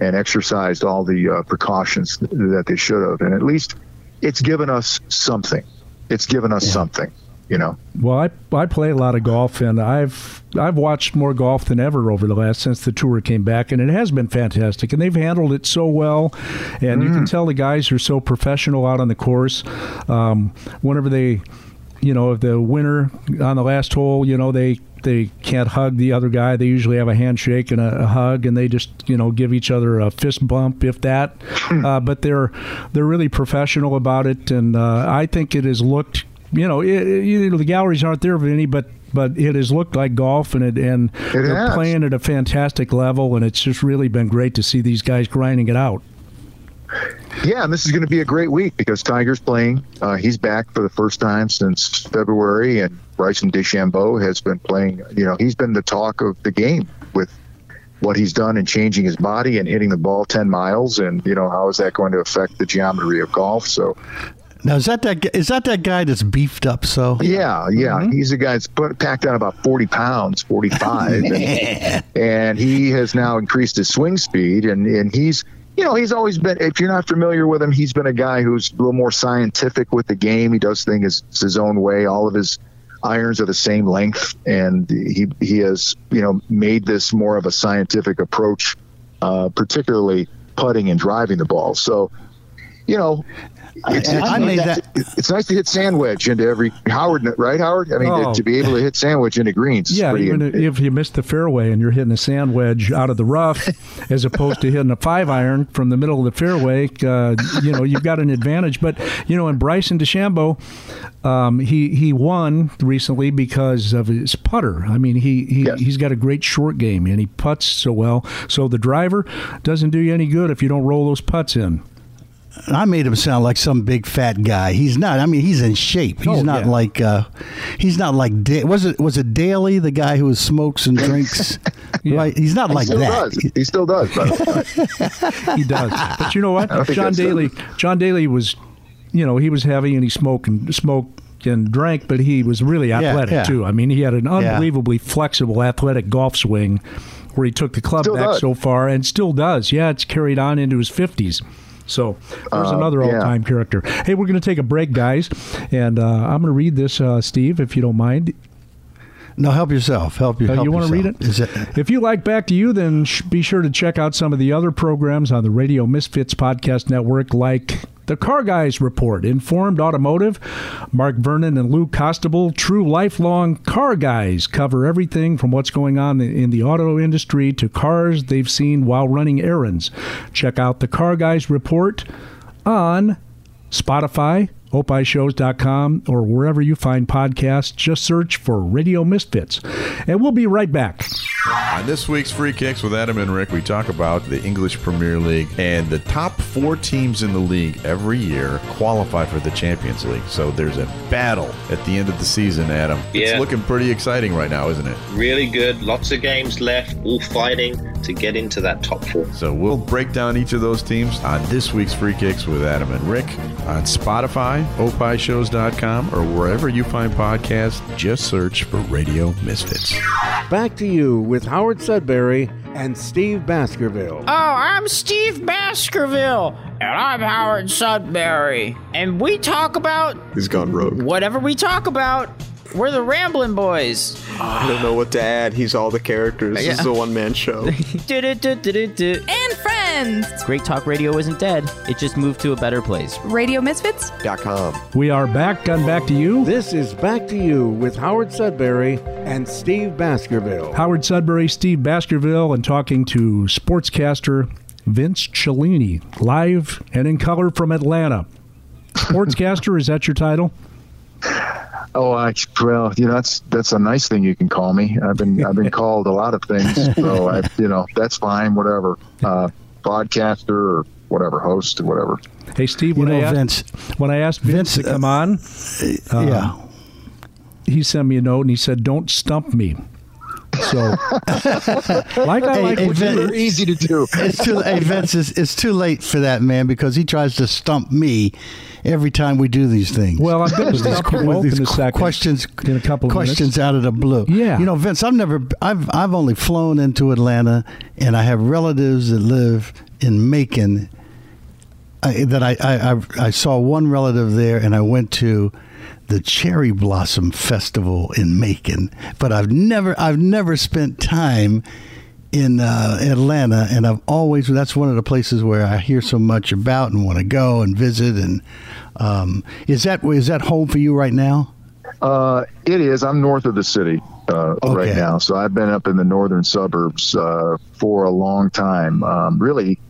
and exercised all the uh, precautions that they should have. And at least it's given us something. It's given us something, you know.
Well, I I play a lot of golf, and I've I've watched more golf than ever over the last since the tour came back, and it has been fantastic. And they've handled it so well, and you can tell the guys are so professional out on the course. Um, whenever they, you know, if the winner on the last hole, you know, they they can't hug the other guy. They usually have a handshake and a, a hug, and they just you know give each other a fist bump, if that. uh, but they're they're really professional about it, and uh, I think it has looked. You know, it, it- you know, the galleries aren't there, Vinny, but but it has looked like golf, and it and they're
has.
playing at a fantastic level, and it's just really been great to see these guys grinding it out.
Yeah, and this is going to be a great week because Tiger's playing. Uh, he's back for the first time since February, and Bryson DeChambeau has been playing. You know, he's been the talk of the game with what he's done in changing his body and hitting the ball 10 miles. And, you know, how is that going to affect the geometry of golf? So,
Now is that that is that that guy that's beefed up so?
yeah, yeah, he's a guy that's put, packed on about 40 pounds, 45. and, and he has now increased his swing speed and, and he's you know he's always been if you're not familiar with him he's been a guy who's a little more scientific with the game. He does things his, his own way. All of his irons are the same length and he he has you know made this more of a scientific approach uh, particularly putting and driving the ball. So you know, it's,
I-
it's
I
nice
made
to-
that-
It's nice to hit sandwich into every Howard, right, Howard? I mean,
Oh.
to, be able to hit sandwich into greens.
Yeah, even if you miss the fairway and you're hitting a sand wedge out of the rough, as opposed to hitting a five iron from the middle of the fairway, uh, you know you've got an advantage. But you know, in Bryson DeChambeau, um, he he won recently because of his putter. I mean, he he
Yes.
he's got a great short game and he puts so well. So the driver doesn't do you any good if you don't roll those putts in.
I made him sound like some big fat guy. He's not. I mean, he's in shape. He's
Oh,
not
yeah.
like. Uh, he's not like. Da- was it was it Daly, the guy who smokes and drinks? Right. He's not
he
like that.
does. He still does. By the way.
He does. but you know what?
I don't think
John
that's
Daly. John Daly was, you know, he was heavy and he smoked and smoked and drank, but he was really athletic
yeah.
too. I mean, he had an
Yeah.
unbelievably flexible, athletic golf swing, where he took the club
Still
back
does.
so far and still does. Yeah, it's carried on into his fifties. So there's
Uh,
another all-time character. Hey, we're going to take a break, guys, and uh, I'm going to read this, uh, Steve, if you don't mind.
No, help yourself. Help you.
Uh,
help
you want to read it?
it?
If you like Back to You, then sh- be sure to check out some of the other programs on the Radio Misfits Podcast Network, like the Car Guys Report, Informed Automotive, Mark Vernon and Lou Costable, True Lifelong Car Guys cover everything from what's going on in the auto industry to cars they've seen while running errands. Check out the Car Guys Report on Spotify, opishows.com, or wherever you find podcasts. Just search for Radio Misfits. And we'll be right back.
On this week's Free Kicks with Adam and Rick, we talk about the English Premier League and the top four teams in the league every year qualify for the Champions League. So there's a battle at the end of the season, Adam.
Yeah.
It's looking pretty exciting right now, isn't it?
Really good. Lots of games left, all fighting to get into that top four.
So we'll break down each of those teams on this week's Free Kicks with Adam and Rick on Spotify, opishows.com, or wherever you find podcasts. Just search for Radio Misfits.
Back to you with Howard Sudberry and Steve Baskerville.
Oh, I'm Steve Baskerville. And I'm Howard Sudberry. And we talk about
He's gone rogue.
whatever we talk about. We're the Ramblin' Boys.
I don't know what to add. He's all the characters. This is a one man show.
And friends!
Great Talk Radio isn't dead. It just moved to a better place.
Radio Misfits?
com.
We are back on Back to You.
This is Back to You with Howard Sudberry and Steve Baskerville.
Howard Sudberry, Steve Baskerville, and talking to sportscaster Vince Cellini, live and in color from Atlanta. Sportscaster, is that your title?
Oh, I, well, you know that's that's a nice thing you can call me. I've been I've been called a lot of things, so I, you know that's fine. Whatever, uh, broadcaster or whatever, host or whatever.
Hey, Steve,
You
when, I, asked,
Vince.
when I asked Vince,
Vince,
to come on, uh,
yeah.
he sent me a note and he said, "Don't stump me." So, like I
Hey,
like
hey,
what you
Vin-
Easy to do.
It's too. hey, Vince, it's, it's too late for that man because he tries to stump me every time we do these things.
Well, to
With these
stump you
qu-
both
with
in a
these
second.
questions,
in a couple of
questions
minutes.
out of the blue.
Yeah.
you know, Vince, I've never, I've, I've only flown into Atlanta, and I have relatives that live in Macon. I, that I, I, I, I saw one relative there, and I went to the Cherry Blossom Festival in Macon. But I've never, I've never spent time in uh, Atlanta, and I've always that's one of the places where I hear so much about and want to go and visit. And um, is that is that home for you right now?
Uh, it is. I'm north of the city uh,
Okay.
right now, so I've been up in the northern suburbs uh, for a long time. Um, really,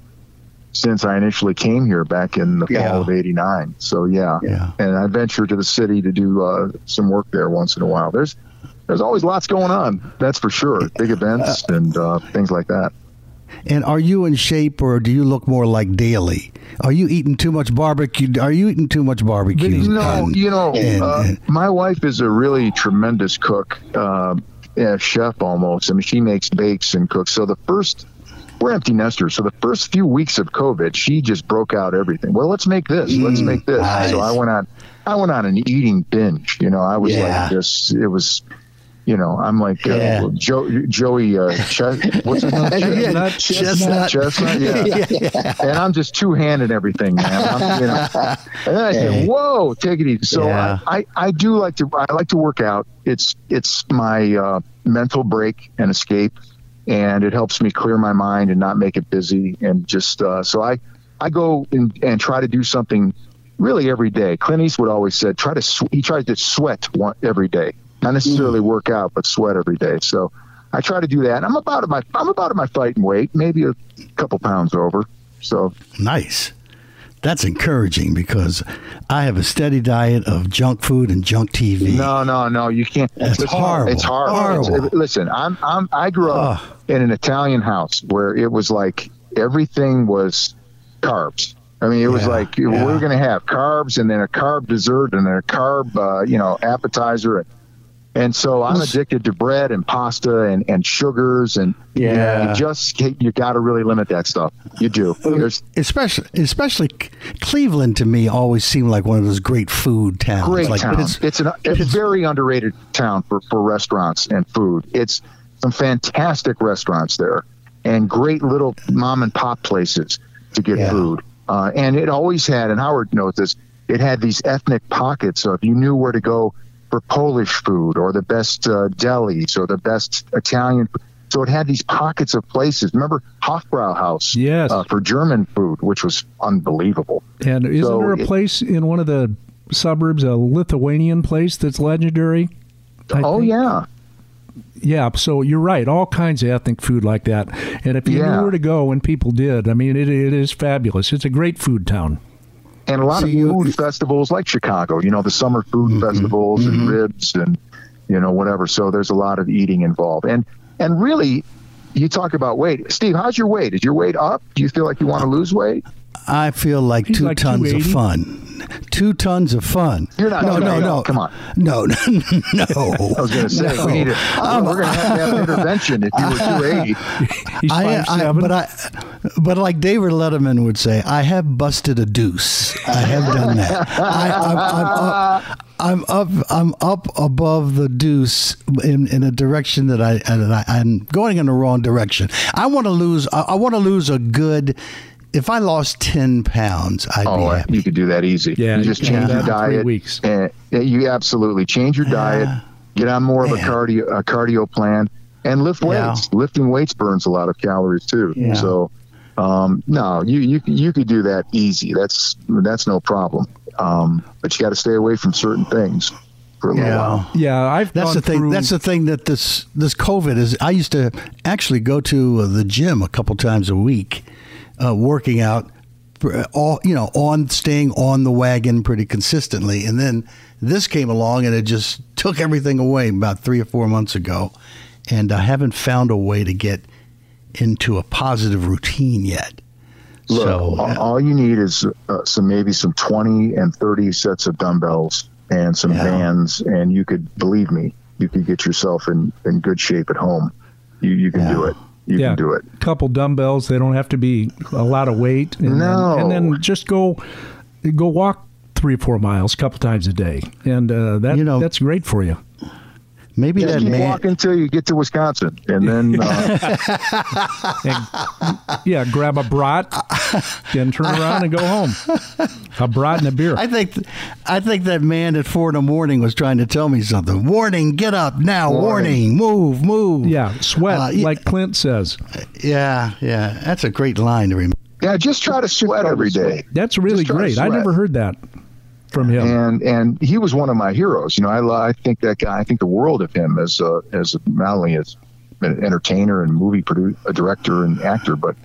since I initially came here back in the
Yeah.
fall of '89. So yeah,
Yeah.
and I venture to the city to do uh, some work there once in a while. There's there's always lots going on. That's for sure. Big events and uh, things like that.
And are you in shape, or do you look more like Daly? Are you eating too much barbecue? Are you eating too much barbecue?
No, you know,
and-
uh, my wife is a really tremendous cook, um, yeah, chef almost. I mean, she makes bakes and cooks. So the first, we're empty nesters. So the first few weeks of COVID, she just broke out everything. Well, let's make this. Let's make this.
nice.
So I went on, I went on an eating binge. You know, I was
Yeah.
like this. It was. You know, I'm like
Yeah.
uh, Joe, Joey. Uh, Ches- what's his name?
Yeah,
Chestnut.
Chestnut.
Chestnut. Yeah. And I'm just two handed everything, man. I'm, you know, and then I
Hey.
said, "Whoa, take it easy." So
Yeah.
I, I, I do like to I like to work out. It's it's my uh, mental break and escape, and it helps me clear my mind and not make it busy. And just uh, so I I go and, and try to do something really every day. Clint Eastwood always said, try to, sw- he tries to sweat one, every day, not necessarily work out, but sweat every day. So I try to do that. I'm about at my, I'm about at my fighting weight, maybe a couple pounds over. So
Nice. That's encouraging because I have a steady diet of junk food and junk TV.
No, no, no. You can't.
That's
listen,
horrible.
It's hard.
Horrible.
It's- listen, I'm, I'm, I grew up in an Italian house where it was like everything was carbs. I mean, it was
Yeah,
like we
yeah.
were going to have carbs and then a carb dessert and then a carb, uh, you know, appetizer. And so I'm addicted to bread and pasta and, and sugars and
Yeah.
you just you got to really limit that stuff. You do. There's
especially especially Cleveland to me always seemed like one of those great food towns.
great
like
town.
Pitts-
it's an it's a very underrated town for, for restaurants and food. It's some fantastic restaurants there and great little mom and pop places to get
Yeah.
food. Uh, and it always had, and Howard knows this, it had these ethnic pockets. So if you knew where to go for Polish food or the best uh, delis or the best Italian so it had these pockets of places. Remember Hofbrauhaus
Yes.
uh, for German food, which was unbelievable.
And isn't
So
there a
it-
place in one of the suburbs, a Lithuanian place that's legendary? I
oh
think?
yeah,
Yeah, so you're right. All kinds of ethnic food like that. And if you
Yeah.
knew where to go, and people did, I mean, it, it is fabulous. It's a great food town.
And a lot of food festivals like Chicago. You know, the summer food
Mm-hmm.
festivals and ribs and you know whatever. So there's a lot of eating involved. And and really, you talk about weight, Steve. How's your weight? Is your weight up? Do you feel like you want to lose weight?
I feel like
He's
two
like
tons of fun. Two tons of fun.
You're not-
No,
no,
no,
no,
no.
come on.
No, no, no.
I was going to say
No.
we need to.
I'm-
we're going to um, have to have an intervention if you were 280.
He's
I, I, but I, but like David Letterman would say, I have busted a deuce. I have done that. I, I'm, I'm, up, I'm up. I'm up above the deuce in, in a direction that I, and I I'm going in the wrong direction. I want to lose. I, I want to lose a good. If I lost ten pounds, I'd be
Oh,
happy.
you could do that easy.
Yeah,
you just
you
change
do
your
that three
diet.
weeks.
And yeah, you absolutely change your diet. Get on more of a cardio a cardio plan and lift
Yeah.
weights. Lifting weights burns a lot of calories too.
Yeah.
So, um, no, you you you could do that easy. That's that's no problem. Um, but you got to stay away from certain things for a little while.
Yeah, I've
That's
gone
the thing.
through-
That's the thing that this this COVID is. I used to actually go to uh, the gym a couple times a week, uh, working out, uh, all you know, on staying on the wagon pretty consistently. And then this came along and it just took everything away about three or four months ago, and I haven't found a way to get into a positive routine yet.
Look,
so
all, all you need is uh, some maybe some 20 and 30 sets of dumbbells and some
Yeah.
bands, and you could believe me, you could get yourself in, in good shape at home. You you can do it. You
yeah,
can do it.
couple dumbbells. They don't have to be a lot of weight. And
No.
then, and then just go go walk three or four miles a couple times a day, and uh, that
You know-
that's great for you.
Maybe
Just
that
keep
man.
walking until you get to Wisconsin, and then uh,
And, yeah, grab a brat and turn around and go home. A brat and a beer.
I think, I think that man at four in the morning was trying to tell me something. Warning! Get up now! Warning! Move! Move!
yeah, sweat
Uh, yeah.
like Clint says.
Yeah, yeah, that's a great line to remember.
yeah, just try to sweat every day.
That's really
Just try to
great. I never heard that from him.
and and he was one of my heroes. You know, I I think that guy. I think the world of him as a, as a, not only as an entertainer and movie producer, a director and actor, but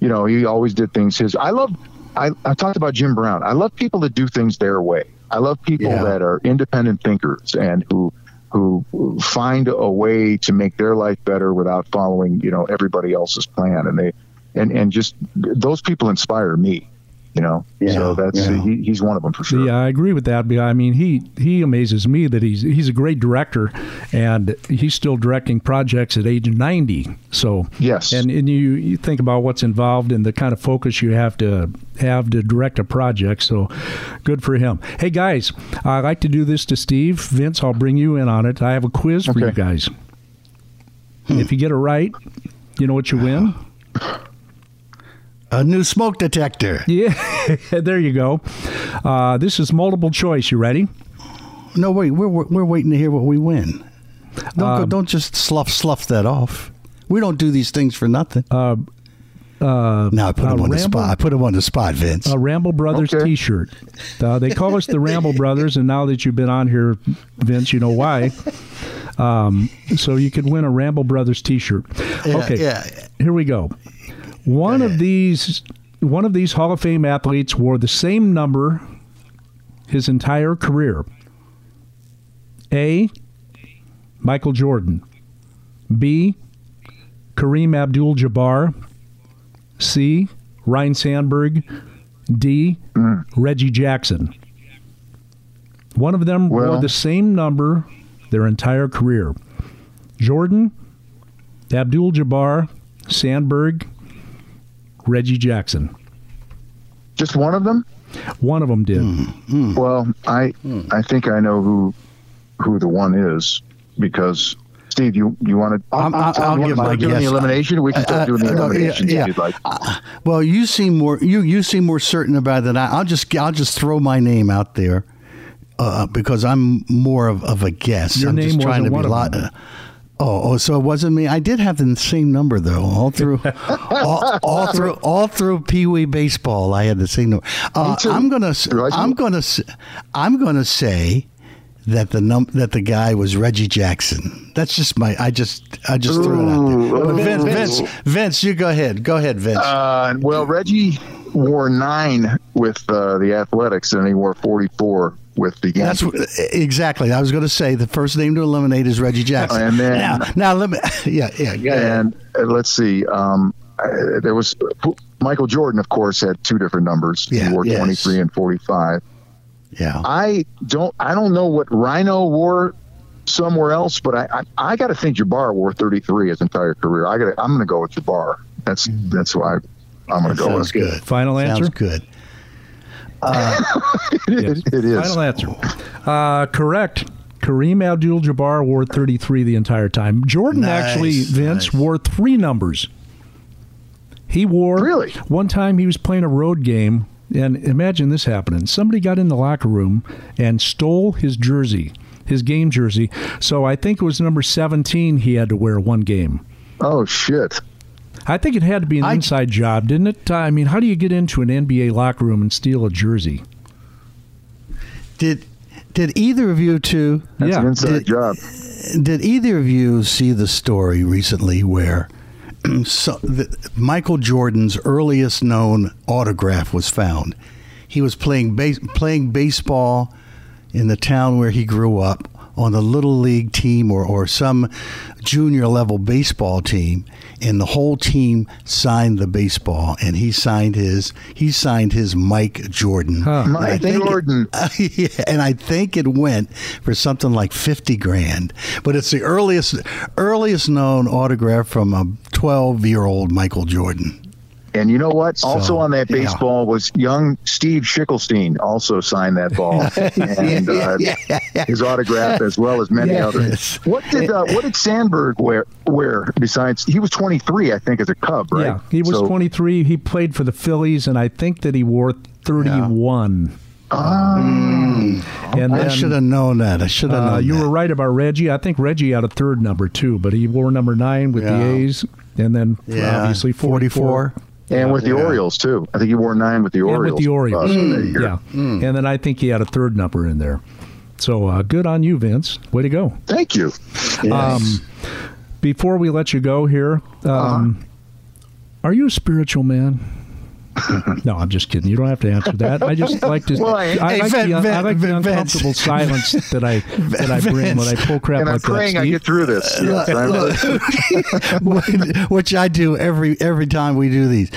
you know, he always did things his. I love. I I talked about Jim Brown. I love people that do things their way. I love people
Yeah.
that are independent thinkers and who who find a way to make their life better without following you know everybody else's plan and they and and just those people inspire me you know so that's
yeah.
he, he's one of them for sure
Yeah, I agree with that. but I mean, he he amazes me that he's he's a great director, and he's still directing projects at age ninety. So
Yes.
and and you you think about what's involved and the kind of focus you have to have to direct a project. So good for him. Hey guys, I like to do this to Steve Vince. I'll bring you in on it. I have a quiz for you
Okay.
guys. If you get it right, you know what you win.
A new smoke detector.
Yeah, there you go. Uh, this is multiple choice. You ready?
No, wait, we're we're, we're waiting to hear what we win. Don't
Um,
go, don't just slough slough that off. We don't do these things for nothing.
Uh, uh,
Now I put
a
him on the spot. I put him on the spot, Vince.
A Ramble Brothers
Okay.
T-shirt. Uh, they call us the Ramble Brothers, and now that you've been on here, Vince, you know why. Um, so you could win a Ramble Brothers T-shirt.
Yeah,
okay,
yeah.
here we go. One of these, one of these Hall of Fame athletes wore the same number his entire career. A. Michael Jordan. B. Kareem Abdul-Jabbar. C. Ryne Sandberg. D. Mm. Reggie Jackson. One of them wore the same number their entire career. Jordan, Abdul Jabbar, Sandberg, Reggie Jackson.
Just one of them?
One of them did.
Well, I I think I know who who the one is because Steve, you you want to?
I'm- I'll- I'll give my guess.
the elimination. We can start
Uh,
doing the
uh, no, yeah,
elimination
yeah.
if you'd like.
Well, you seem more you you seem more certain about it I. I'll just I'll just throw my name out there uh, because I'm more of, of a guess.
Your
I'm
name
just trying to
wasn't
be
one of
lot.
them.
Oh, oh, so it wasn't me. I did have the same number though, all through, all, all through, all through Pee Wee baseball. I had the same number. Uh. I'm gonna, s-
Right.
I'm gonna, s- I'm gonna say that the num that the guy was Reggie Jackson. That's just my. I just, I just threw it out there. But Vince, Vince, Vince, you go ahead. Go ahead, Vince.
Uh, well, Reggie wore nine with uh, the Athletics, and he wore forty-four with the
That's
Yankees.
what, exactly. I was going to say the first name to eliminate is Reggie Jackson.
And then-
now, now let me. Yeah, yeah. Go ahead.
and uh, let's see. Um, there was Michael Jordan, of course, had two different numbers.
Yeah,
he wore
yes.
twenty-three and forty-five.
Yeah.
I don't. I don't know what Ryno wore somewhere else, but I I, I got to think Jabbar wore 33 his entire career. I got. I'm going to go with Jabbar. That's that's why I'm going to go
sounds
with.
good.
Final
Sounds
answer?
good.
Yes.
It is.
Final answer. Uh, correct. Kareem Abdul Jabbar wore 33 the entire time. Jordan
Nice,
actually, Vince,
nice.
wore three numbers. He wore.
Really?
One time he was playing a road game, and imagine this happening. Somebody got in the locker room and stole his jersey, his game jersey. So I think it was number 17 he had to wear one game.
Oh shit!
I think it had to be an
I-
inside job, didn't it? I mean, how do you get into an NBA locker room and steal a jersey?
Did did either of you two?
That's
Yeah.
an inside
Did-
job.
Did either of you see the story recently where so, the, Michael Jordan's earliest known autograph was found? He was playing base, playing baseball in the town where he grew up on the little league team or, or some junior level baseball team and the whole team signed the baseball and he signed his he signed his Mike Jordan
Huh.
And I
Mike
think it-
Jordan.
yeah, and I think it went for something like fifty grand. But it's the earliest earliest known autograph from a twelve year old Michael Jordan.
And you know what?
So,
also on that
yeah.
baseball was young Steve Schickelstein. Also signed that ball and uh, his autograph as well as many
Yes.
others. What did uh, what did Sandberg wear? Wear besides he was 23, I think, as a Cub, right?
Yeah, he was
So-
23. He played for the Phillies, and I think that he wore 31. and
I should have known that. I should have
uh,
known
you
that.
were right about Reggie. I think Reggie had a third number too, but he wore number nine with
Yeah.
the A's, and then
yeah,
obviously 44.
And with the
Yeah.
Orioles too. I think he wore nine with the
And
Orioles.
with the Orioles,
uh, that year.
yeah. And then I think he had a third number in there. So uh, good on you, Vince. Way to go.
Thank you.
Um, before we let you go here, um, are you a spiritual man? No, I'm just kidding. You don't have to answer that. I just like to.
Well, I-
I,
Hey,
like
Vin-
the, I like the
Vin- Vince.
uncomfortable silence that I that I bring when I pull crap
And I'm
like that.
I get through this. Yes, I'm-
which I do every every time we do these.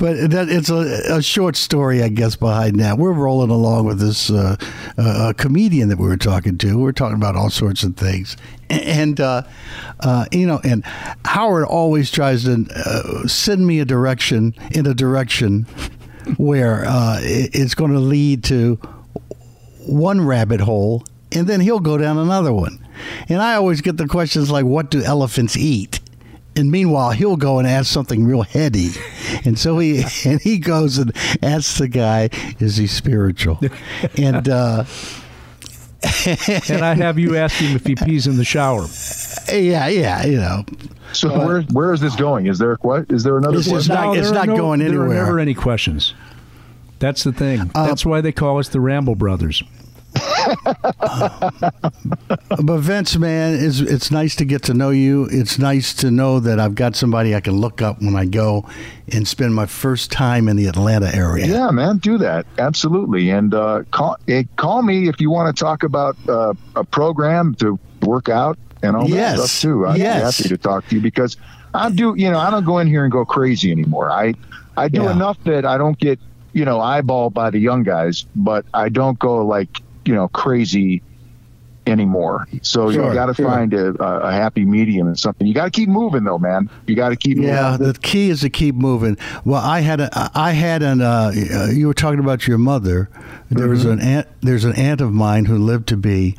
But that it's a, a short story, I guess, behind that. We're rolling along with this uh, uh, comedian that we were talking to. We are talking about all sorts of things, and uh, uh, you know, and Howard always tries to uh, send me a direction in a direction where uh, it- it's going to lead to one rabbit hole and then he'll go down another one. And I always get the questions like, what do elephants eat? And meanwhile, he'll go and ask something real heady. And so he and he goes and asks the guy, is he spiritual? And uh,
and I have you ask him if he pees in the shower.
Yeah, yeah, you know.
So where where is this going? Is there a que- there another
This is
question?
not-
No,
it's
there are
not
no-
going
There are never any questions. That's the thing. That's why they call us the Ramble Brothers.
But Vince, man, it's it's nice to get to know you. It's nice to know that I've got somebody I can look up when I go and spend my first time in the Atlanta area.
Yeah, man, do that absolutely, and uh, call eh, call me if you want to talk about uh, a program to work out and all
Yes,
that stuff too. I'd
yes.
be happy to talk to you because I do. You know, I don't go in here and go crazy anymore. I I do
Yeah.
enough that I don't get you know eyeballed by the young guys, but I don't go like you know crazy anymore. So
Sure,
you got to
sure.
find a, a, happy medium and something. You got to keep moving though, man. You got to keep
Yeah,
moving.
the key is to keep moving. Well, I had a, I had an. Uh, you were talking about your mother. There was
Mm-hmm.
an aunt. There's an aunt of mine who lived to be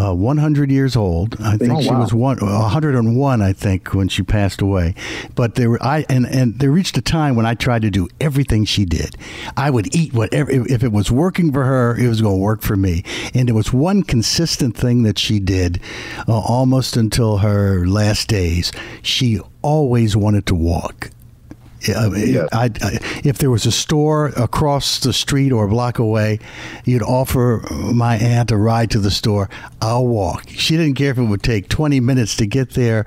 uh, 100 years old. I think
Oh,
she
wow.
was one 101. I think when she passed away. But there were I and and there reached a time when I tried to do everything she did. I would eat whatever if it was working for her, it was going to work for me. And there was one consistent thing that she did uh, almost until her last days. She always wanted to walk. I mean,
Yeah.
I, I, if there was a store across the street or a block away, you'd offer my aunt a ride to the store. I'll walk. She didn't care if it would take 20 minutes to get there.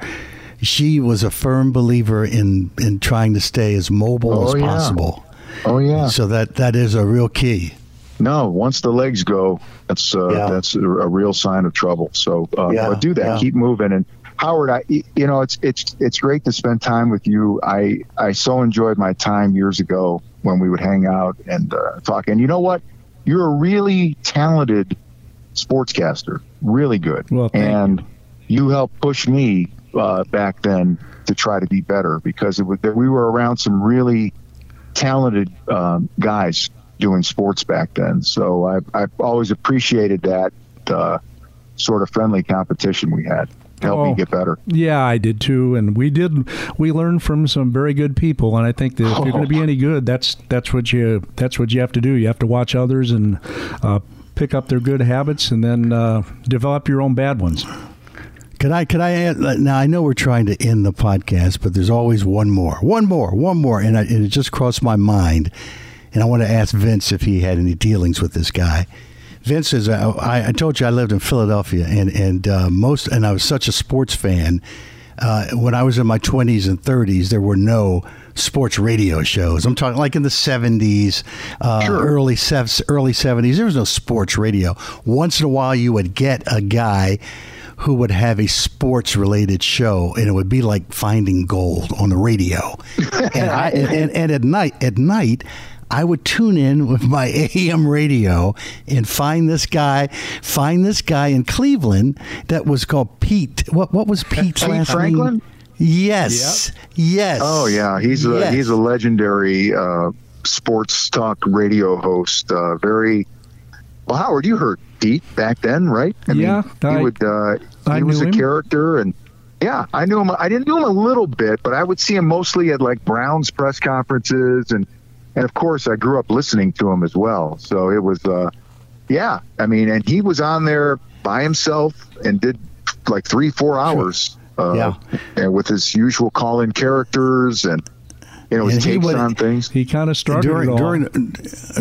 She was a firm believer in, in trying to stay as mobile
Oh,
as
yeah.
possible.
Oh yeah.
So that, that is a real key.
No, once the legs go, that's uh,
Yeah.
that's a, real sign of trouble. So, uh,
Yeah,
do that.
yeah.
Keep moving. And Howard, I, you know, it's it's it's great to spend time with you. I I so enjoyed my time years ago when we would hang out and uh, talk. And you know what? You're a really talented sportscaster. Really good.
Well,
and you helped push me uh, back then to try to be better because it was we were around some really talented um, guys doing sports back then. So I, I've always appreciated that uh, sort of friendly competition we had to help
Oh.
me get better.
Yeah, I did too, and we did. We learned from some very good people, and I think that if you're going to be any good, that's that's what you that's what you have to do. You have to watch others and uh, pick up their good habits, and then uh, develop your own bad ones.
Could I? Could I? Add, now I know we're trying to end the podcast, but there's always one more, one more, one more, and, I, and it just crossed my mind, and I want to ask Vince if he had any dealings with this guy. Vince is. I, I told you I lived in Philadelphia, and and uh, most, and I was such a sports fan. Uh, when I was in my 20s and 30s, there were no sports radio shows. I'm talking like in the 70s, uh, early early 70s. There was no sports radio. Once in a while, you would get a guy who would have a sports related show and it would be like finding gold on the radio and I and, and at night at night I would tune in with my AM radio and find this guy find this guy in Cleveland that was called Pete what what was Pete's
Pete
last
Franklin?
name yes yes
Oh yeah, he's a
Yes.
he's a legendary uh, sports talk radio host. Uh, very well. Howard, you heard Pete back then, right? I
Yeah,
mean,
I-
he would. Uh,
I
he was a
him.
character, and yeah, I knew him. I didn't know him a little bit, but I would see him mostly at like Browns press conferences, and and of course, I grew up listening to him as well. So it was, uh, yeah. I mean, and he was on there by himself and did like three, four hours. Uh,
Yeah.
and with his usual call-in characters and you know his
he
takes
would-
on things.
He kind of started
during
it all.
during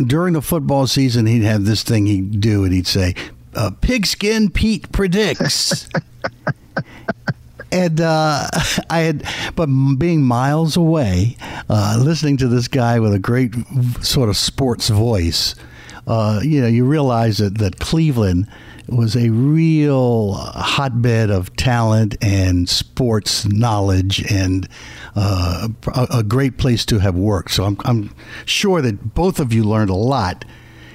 during the football season, he'd have this thing he'd do, and he'd say, uh, "Pigskin Pete predicts." and uh, I had, but being miles away, uh, listening to this guy with a great sort of sports voice, uh, you know, you realize that that Cleveland was a real hotbed of talent and sports knowledge and uh, a, a great place to have worked. So I'm, I'm sure that both of you learned a lot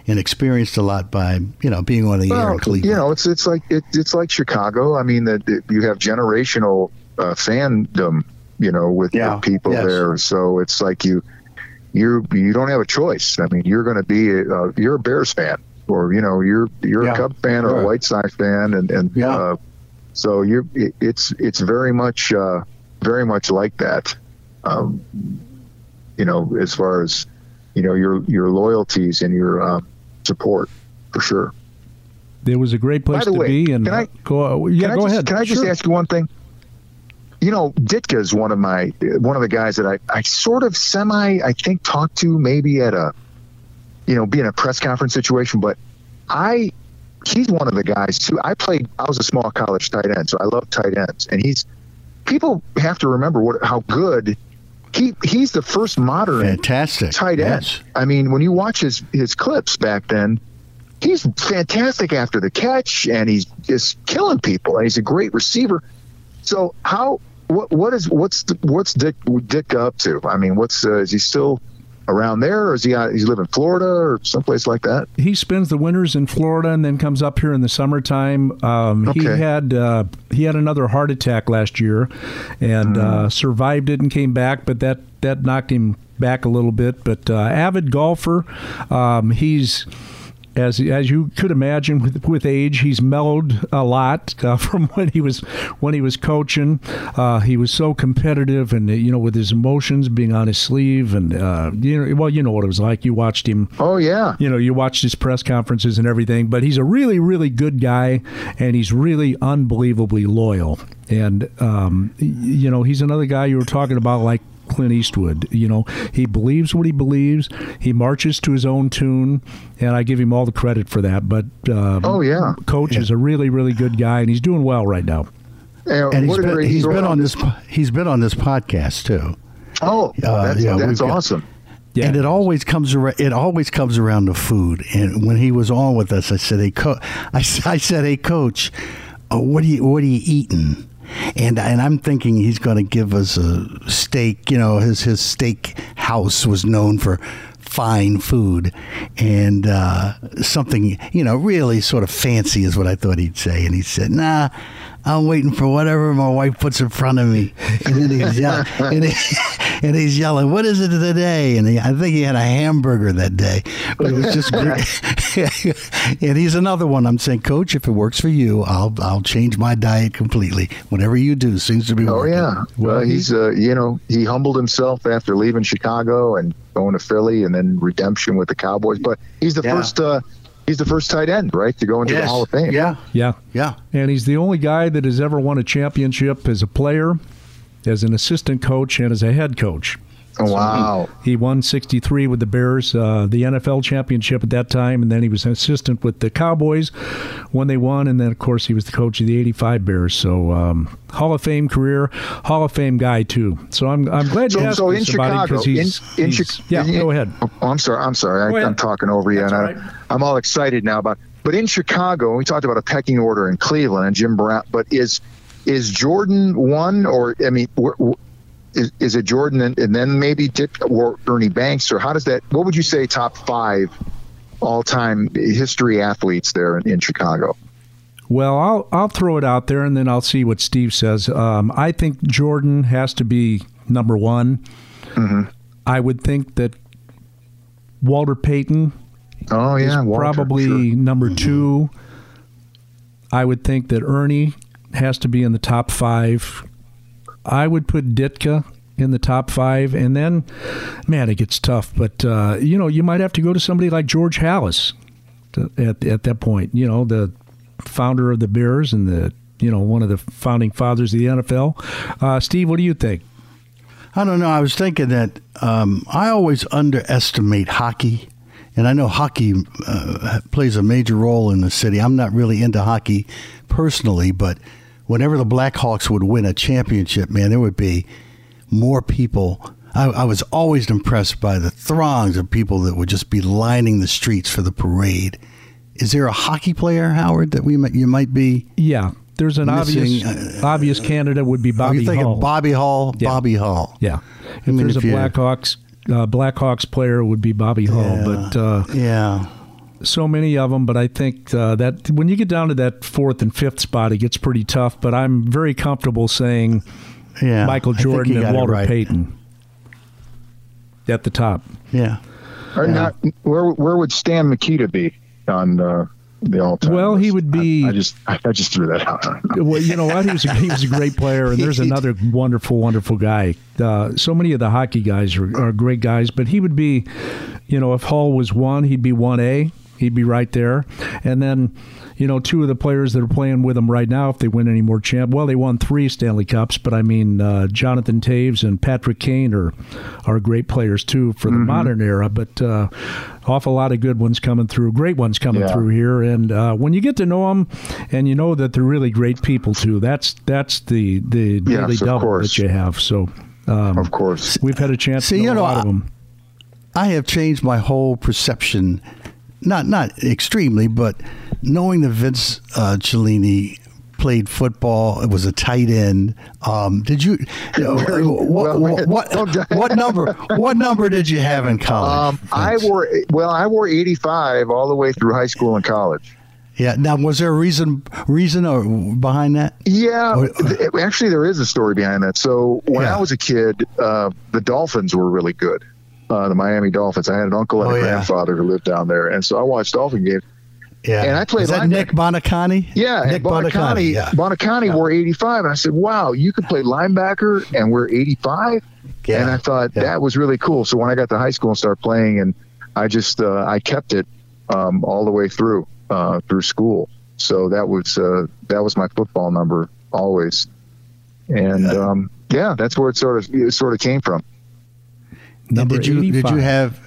and experienced a lot by you know being on the air in Cleveland.
you know, it's it's like it, it's like Chicago. I mean, that you have generational uh, fandom, you know, with,
Yeah,
with people
yes.
there. So it's like you you you don't have a choice. I mean, you're going to be a, uh, you're a Bears fan, or you know, you're you're
Yeah,
a Cub fan or
sure.
a White Sox fan, and and
Yeah.
uh, so you're it, it's it's very much uh, very much like that. Um, you know, as far as you know, your your loyalties and your uh, support for sure.
It was a great place to
way,
be. And
can I-
go, uh, yeah,
can I
go
just,
ahead.
Can I just
Sure.
ask you one thing? You know, Ditka is one of my one of the guys that I, I sort of semi I think talked to maybe at a you know, be in a press conference situation, but I he's one of the guys too. I played I was a small college tight end, so I love tight ends. And he's people have to remember what how good he he's the first modern
Fantastic.
tight end.
Yes.
I mean, when you watch his his clips back then, he's fantastic after the catch, and he's just killing people. And he's a great receiver. So how what what is what's the, what's Dick Dick up to? I mean, what's uh, is he still around there, or is he out, he's live in Florida or someplace like that?
he spends the winters in Florida and then comes up here in the summertime. Um, He had uh, he had another heart attack last year, and uh, survived it and came back, but that that knocked him back a little bit. But uh, avid golfer, um, he's. As, as you could imagine, with, with age, he's mellowed a lot uh, from when he was when he was coaching. Uh, he was so competitive, and you know, with his emotions being on his sleeve, and uh, you know, well, you know what it was like. You watched him
Oh yeah,
you know, you watched his press conferences and everything, but he's a really, really good guy, and he's really unbelievably loyal. And um, you know, he's another guy you were talking about, like Clint Eastwood. You know, he believes what he believes. He marches to his own tune, and I give him all the credit for that. But um,
Oh, yeah.
coach is a really, really good guy, and he's doing well right now.
and,
And he's been, he's been on this he's been on this podcast too.
Oh,
Uh,
that's,
yeah,
that's
we've got-
awesome.
Yeah.
And it always comes around. It always comes around to food. And when he was on with us, I said, "Hey, co-, I, s- I said, hey, coach, uh, what are you what are you eating?" And and I'm thinking he's going to give us a steak. You know, his his steak house was known for fine food and uh, something you know really sort of fancy is what I thought he'd say. And he said, "Nah." I'm waiting for whatever my wife puts in front of me, and then he's yelling, and, he, and he's yelling, "What is it today?" And he, I think he had a hamburger that day, but it was just great. and he's another one. I'm saying, Coach, if it works for you, I'll I'll change my diet completely. Whatever you do seems to be
Oh
working.
yeah. Well, he's uh, you know he humbled himself after leaving Chicago and going to Philly and then redemption with the Cowboys. But he's the
Yeah.
first uh, he's the first tight end right to go into the Hall of Fame.
Yeah,
Yeah.
yeah.
And he's the only guy that has ever won a championship as a player, as an assistant coach, and as a head coach.
Oh, wow.
He won 63 with the Bears, uh, the NFL championship at that time, and then he was an assistant with the Cowboys when they won, and then, of course, he was the coach of the 85 Bears. So, um, Hall of Fame career, Hall of Fame guy, too. So I'm, I'm glad you
So,
asked
so in Chicago,
because
in,
he's,
in
he's- yeah,
in-
go ahead.
Oh, I'm sorry. I'm sorry. I, I'm talking over you,
That's
and
all
I,
right.
I'm all excited now about. But in Chicago, we talked about a pecking order in Cleveland and Jim Brown. But is is Jordan one, or I mean, is, is it Jordan and, and then maybe Dick or Ernie Banks, or how does that? What would you say top five all time history athletes there in, in Chicago?
Well, I'll I'll throw it out there, and then I'll see what Steve says. Um, I think Jordan has to be number one.
Mm-hmm.
I would think that Walter Payton
Oh yeah,
is
Walter,
probably
sure.
number two. I would think that Ernie has to be in the top five. I would put Ditka in the top five, and then, man, it gets tough. But uh, you know, you might have to go to somebody like George Halas to, at at that point. You know, the founder of the Bears and the you know one of the founding fathers of the NFL. Uh, Steve, what do you think?
I don't know. I was thinking that um, I always underestimate hockey, and I know hockey uh, plays a major role in the city. I'm not really into hockey personally, but whenever the Blackhawks would win a championship, man, there would be more people. I, I was always impressed by the throngs of people that would just be lining the streets for the parade. Is there a hockey player, Howard, that we might, you might be?
Yeah, there's an
Missing,
obvious obvious candidate would be
Are
Bobby
you thinking
Hull.
Bobby Hull?
Yeah.
Bobby Hull.
Yeah. If
I mean,
there's
if
a Blackhawks uh, Blackhawks player, would be Bobby Hull.
Yeah.
But uh,
Yeah.
So many of them. But I think uh, that when you get down to that fourth and fifth spot, it gets pretty tough. But I'm very comfortable saying
Yeah.
Michael Jordan and Walter
right.
Payton at the top.
Yeah.
Or not, where where would Stan Mikita be on uh, the all time?
Well, he would be.
I just I, I just threw that out.
Well, you know what? He was a, he was a great player, and there's another wonderful, wonderful guy. Uh, so many of the hockey guys are, are great guys, but he would be, you know, if Hull was one, he'd be one A. He'd be right there. And then, you know, two of the players that are playing with him right now, if they win any more champ, well, they won three Stanley Cups, but I mean, uh, Jonathan Toews and Patrick Kane are are great players too for the
Mhm.
modern era. But uh, awful lot of good ones coming through, great ones coming
Yeah.
through here. And uh, when you get to know them, and you know that they're really great people too, that's that's the the
Yes,
daily double
course.
that you have. So. Um,
of course,
we've had a chance
See,
to know,
you know,
a lot of
I-
them.
I have changed my whole perception, not not extremely, but knowing that Vince uh, Cellini played football, it was a tight end. Um, did you? you know, what, what, what, what number? What number did you have in college?
Um, I wore well. I wore 85 all the way through high school and college.
yeah. Now, was there a reason reason or behind that?
Yeah, th- actually, there is a story behind that. So when
Yeah.
I was a kid, uh, the Dolphins were really good. Uh, the Miami Dolphins. I had an uncle and
Oh,
a
yeah.
grandfather who lived down there, and so I watched Dolphin games.
Yeah.
And I played
Is that
linebacker.
Nick Buoniconti?
Yeah,
Nick
Buoniconti,
Buoniconti. Yeah.
Buoniconti wore 85, and I said, "Wow, you could play linebacker and wear 85."
Yeah.
And I thought that was really cool. So when I got to high school and started playing, and I just uh, I kept it um, all the way through uh, through school. So that was uh, that was my football number always, and um, yeah, that's where it sort of it sort of came from.
And did you did you have?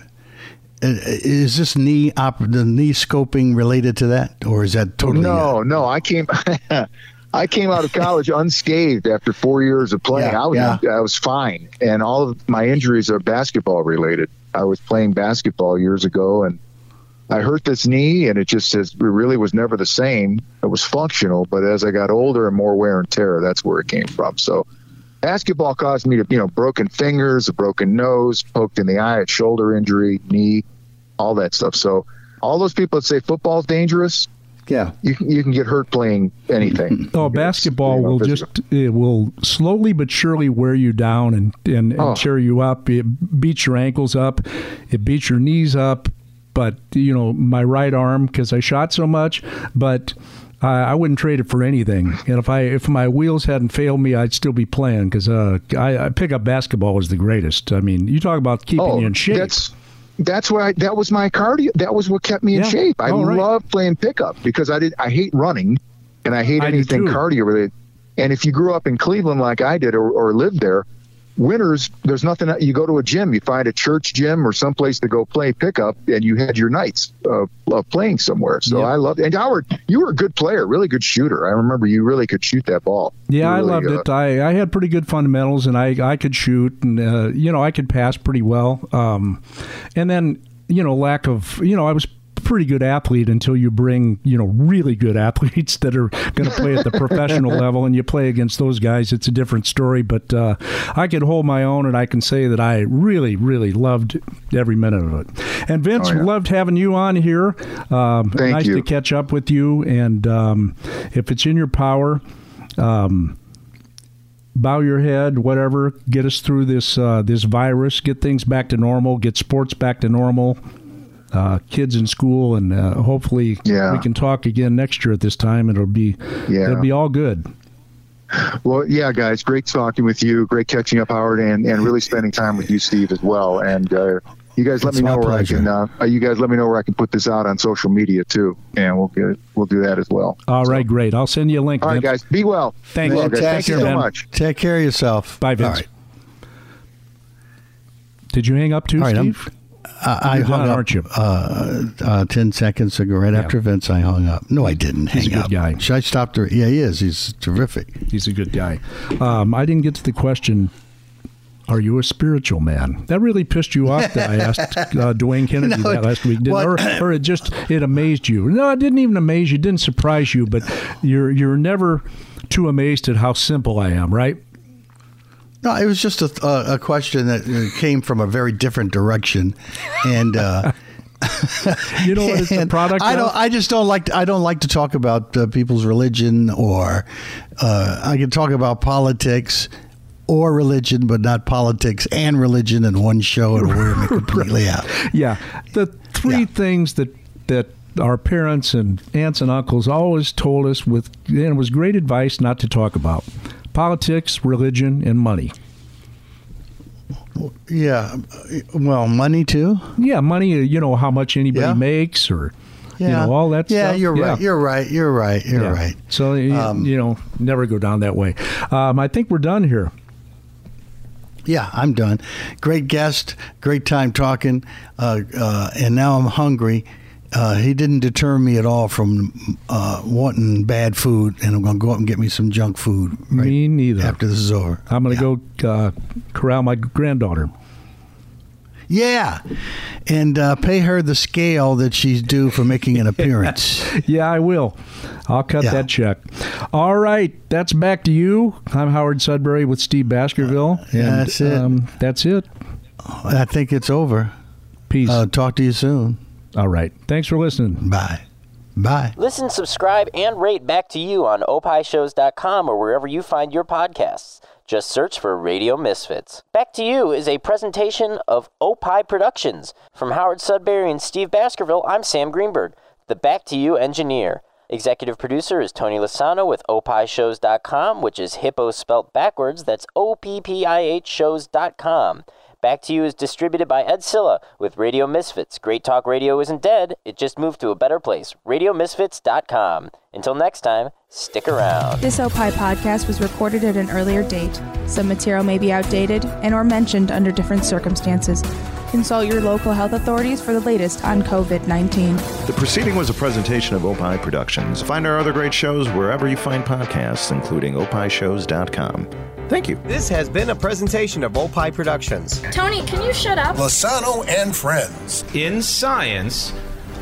uh, Is this knee op, the knee scoping related to that, or is that totally?
No, no, I came. I came out of college unscathed after four years of playing.
Yeah,
I was
yeah.
I was fine, and all of my injuries are basketball related. I was playing basketball years ago, and I hurt this knee, and it just says it really was never the same. It was functional, but as I got older and more wear and tear, that's where it came from. So, basketball caused me to, you know, broken fingers, a broken nose, poked in the eye, a shoulder injury, knee, all that stuff. So, all those people that say football's dangerous,
yeah,
you can, you can get hurt playing anything.
Oh, basketball will just it will slowly but surely wear you down and and, and
Oh.
tear you up. It beats your ankles up, it beats your knees up. But you know, my right arm because I shot so much, but. I I wouldn't trade it for anything, and if I if my wheels hadn't failed me, I'd still be playing because uh, I, I pick up basketball was the greatest. I mean, you talk about keeping you in shape.
Oh, That's that's why that was my cardio. That was what kept me in
Yeah.
shape. I
Oh, right.
love playing pickup because I did. I hate running, and I hate
I
anything cardio related. And if you grew up in Cleveland like I did, or, or lived there, winters there's nothing. You go to a gym, you find a church gym or someplace to go play pickup, and you had your nights of, of playing somewhere. So I loved. And Howard, you were a good player, really good shooter. I remember you really could shoot that ball.
Yeah,
You
I loved
uh,
it. I, I had pretty good fundamentals, and I, I could shoot, and uh, you know I could pass pretty well. Um, and then you know lack of you know I was pretty good athlete until you bring you know really good athletes that are going to play at the professional level, and you play against those guys. It's a different story. But uh, I could hold my own, and I can say that I really really loved every minute of it. And Vince,
Oh, yeah.
loved having you on here. Um, nice
you.
to catch up with you, and um, if it's in your power. Um, bow your head, whatever. Get us through this uh, this virus. Get things back to normal. Get sports back to normal. Uh, kids in school, and uh, hopefully
Yeah.
we can talk again next year at this time. It'll be
Yeah.
it'll be all good.
Well, yeah, guys, great talking with you. Great catching up, Howard, and, and really spending time with you, Steve, as well. And uh, you guys let
It's
me know where
pleasure.
I can. Uh, you guys let me know where I can put this out on social media too, and we'll get we'll do that as well.
All right, great. I'll send you a link.
All right, guys, be well.
Thank
Be
you.
well, guys. Thank you so
Ben.
much.
Take care of yourself.
Bye, Vince.
All right.
Did you hang up too,
All right, I'm-
Steve?
I, I hung up,
aren't you?
Uh, uh, Ten seconds ago, right after Vince, I hung up. No, I didn't
He's a
hang
good
up.
guy.
Should I stop there? Yeah, he is. He's terrific.
He's a good guy. Um, I didn't get to the question. Are you a spiritual man? That really pissed you off that I asked uh, Dwayne Kennedy
No,
that last week, or, or it just it amazed you? No, it didn't even amaze you. It didn't surprise you, but you're you're never too amazed at how simple I am, right?
No, it was just a, a, a question that uh, came from a very different direction, and uh,
You know what it's a product
I don't. I just don't like. To, I don't like to talk about uh, people's religion, or uh, I can talk about politics or religion, but not politics and religion in one show and wear me completely out.
Yeah, the three things that that our parents and aunts and uncles always told us with and it was great advice not to talk about politics, religion, and money.
Yeah, well, money too.
Yeah, money. uh, You know how much anybody
Yeah.
makes, or You know, all that stuff.
yeah,
stuff.
you're right. You're right. You're right. You're
Yeah.
right.
So you,
Um,
you know, never go down that way. Um, I think we're done here.
Yeah, I'm done. Great guest, great time talking, uh, uh, and now I'm hungry. Uh, he didn't deter me at all from uh, wanting bad food, and I'm going to go up and get me some junk food. Right
Me neither.
after this is over.
I'm going to go uh, corral my granddaughter.
Yeah, and uh, pay her the scale that she's due for making an appearance.
Yeah, I will. I'll cut
Yeah.
that check. All right, that's back to you. I'm Howard Sudberry with Steve Baskerville.
Yeah,
and,
that's it.
Um, that's it.
I think it's over.
Peace.
Uh, talk to you soon.
All right. Thanks for listening.
Bye. Bye.
Listen, subscribe, and rate back to you on oppihshows.com or wherever you find your podcasts. Just search for Radio Misfits. Back to You is a presentation of Opie Productions. From Howard Sudberry and Steve Baskerville, I'm Sam Greenberg, the Back to You engineer. Executive producer is Tony Lasano with opishows.com, which is hippo spelt backwards. That's O-P-P-I-H shows.com. Back to You is distributed by Ed Silla with Radio Misfits. Great Talk Radio isn't dead, it just moved to a better place. RadioMisfits.com. Until next time, stick around.
This Opie podcast was recorded at an earlier date. Some material may be outdated and or mentioned under different circumstances. Consult your local health authorities for the latest on COVID-19.
The proceeding was a presentation of Opie Productions. Find our other great shows wherever you find podcasts, including oppihshows.com. Thank you.
This has been a presentation of Opie Productions.
Tony, can you shut up?
Lasano and friends.
In science,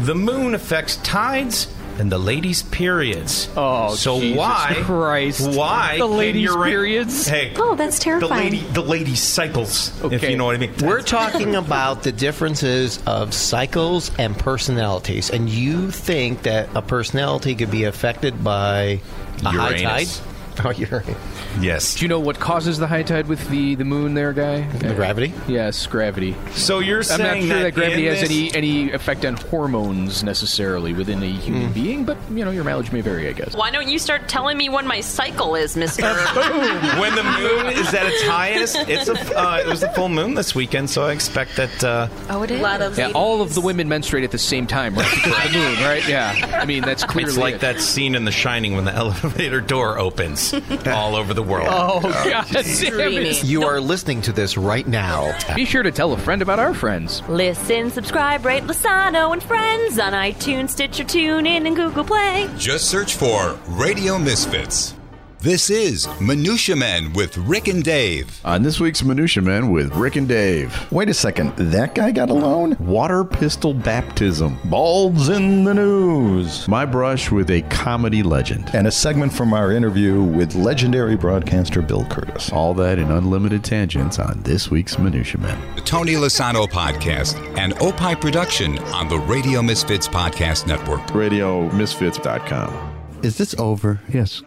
the moon affects tides and the ladies' periods.
Oh,
so
Jesus
why?
Christ.
Why?
The
can
ladies'
your
periods?
Hey.
Oh, that's
The
terrifying.
lady, the ladies' cycles. If
Okay.
you know what I mean.
We're talking about the differences of cycles and personalities, and you think that a personality could be affected by a high tide?
Uranus.
Oh, Uranus.
Yes.
Do you know what causes the high tide with the, the moon there, guy?
The gravity?
Yes, gravity.
So you're
I'm not
saying
sure
that
that, gravity
in
has
this-
any, any effect on hormones necessarily within a human being, but, you know, your mileage may vary, I guess.
Why don't you start telling me when my cycle is, Mister?
when the moon is at its highest, it's a, uh, it was the full moon this weekend, so I expect that. Uh,
oh, it is.
Yeah, all of the women menstruate at the same time, right? Because of the moon, right? Yeah. I mean, that's clearly
it's like
it.
that scene in The Shining when the elevator door opens all over the world.
Oh, uh, God damn it.
You are listening to this right now.
Be sure to tell a friend about our friends.
Listen, subscribe, rate Lasano and Friends on iTunes, Stitcher, TuneIn, and Google Play.
Just search for Radio Misfits. This is Minutia Men with Rick and Dave.
On this week's Minutia Men with Rick and Dave.
Wait a second. That guy got a loan?
Water pistol baptism.
Balds in the news.
My brush with a comedy legend.
And a segment from our interview with legendary broadcaster Bill Kurtis.
All that in unlimited tangents on this week's Minutia Men.
The Tony Lasano Podcast and Opie Production on the Radio Misfits Podcast Network.
RadioMisfits.com.
Is this over?
Yes.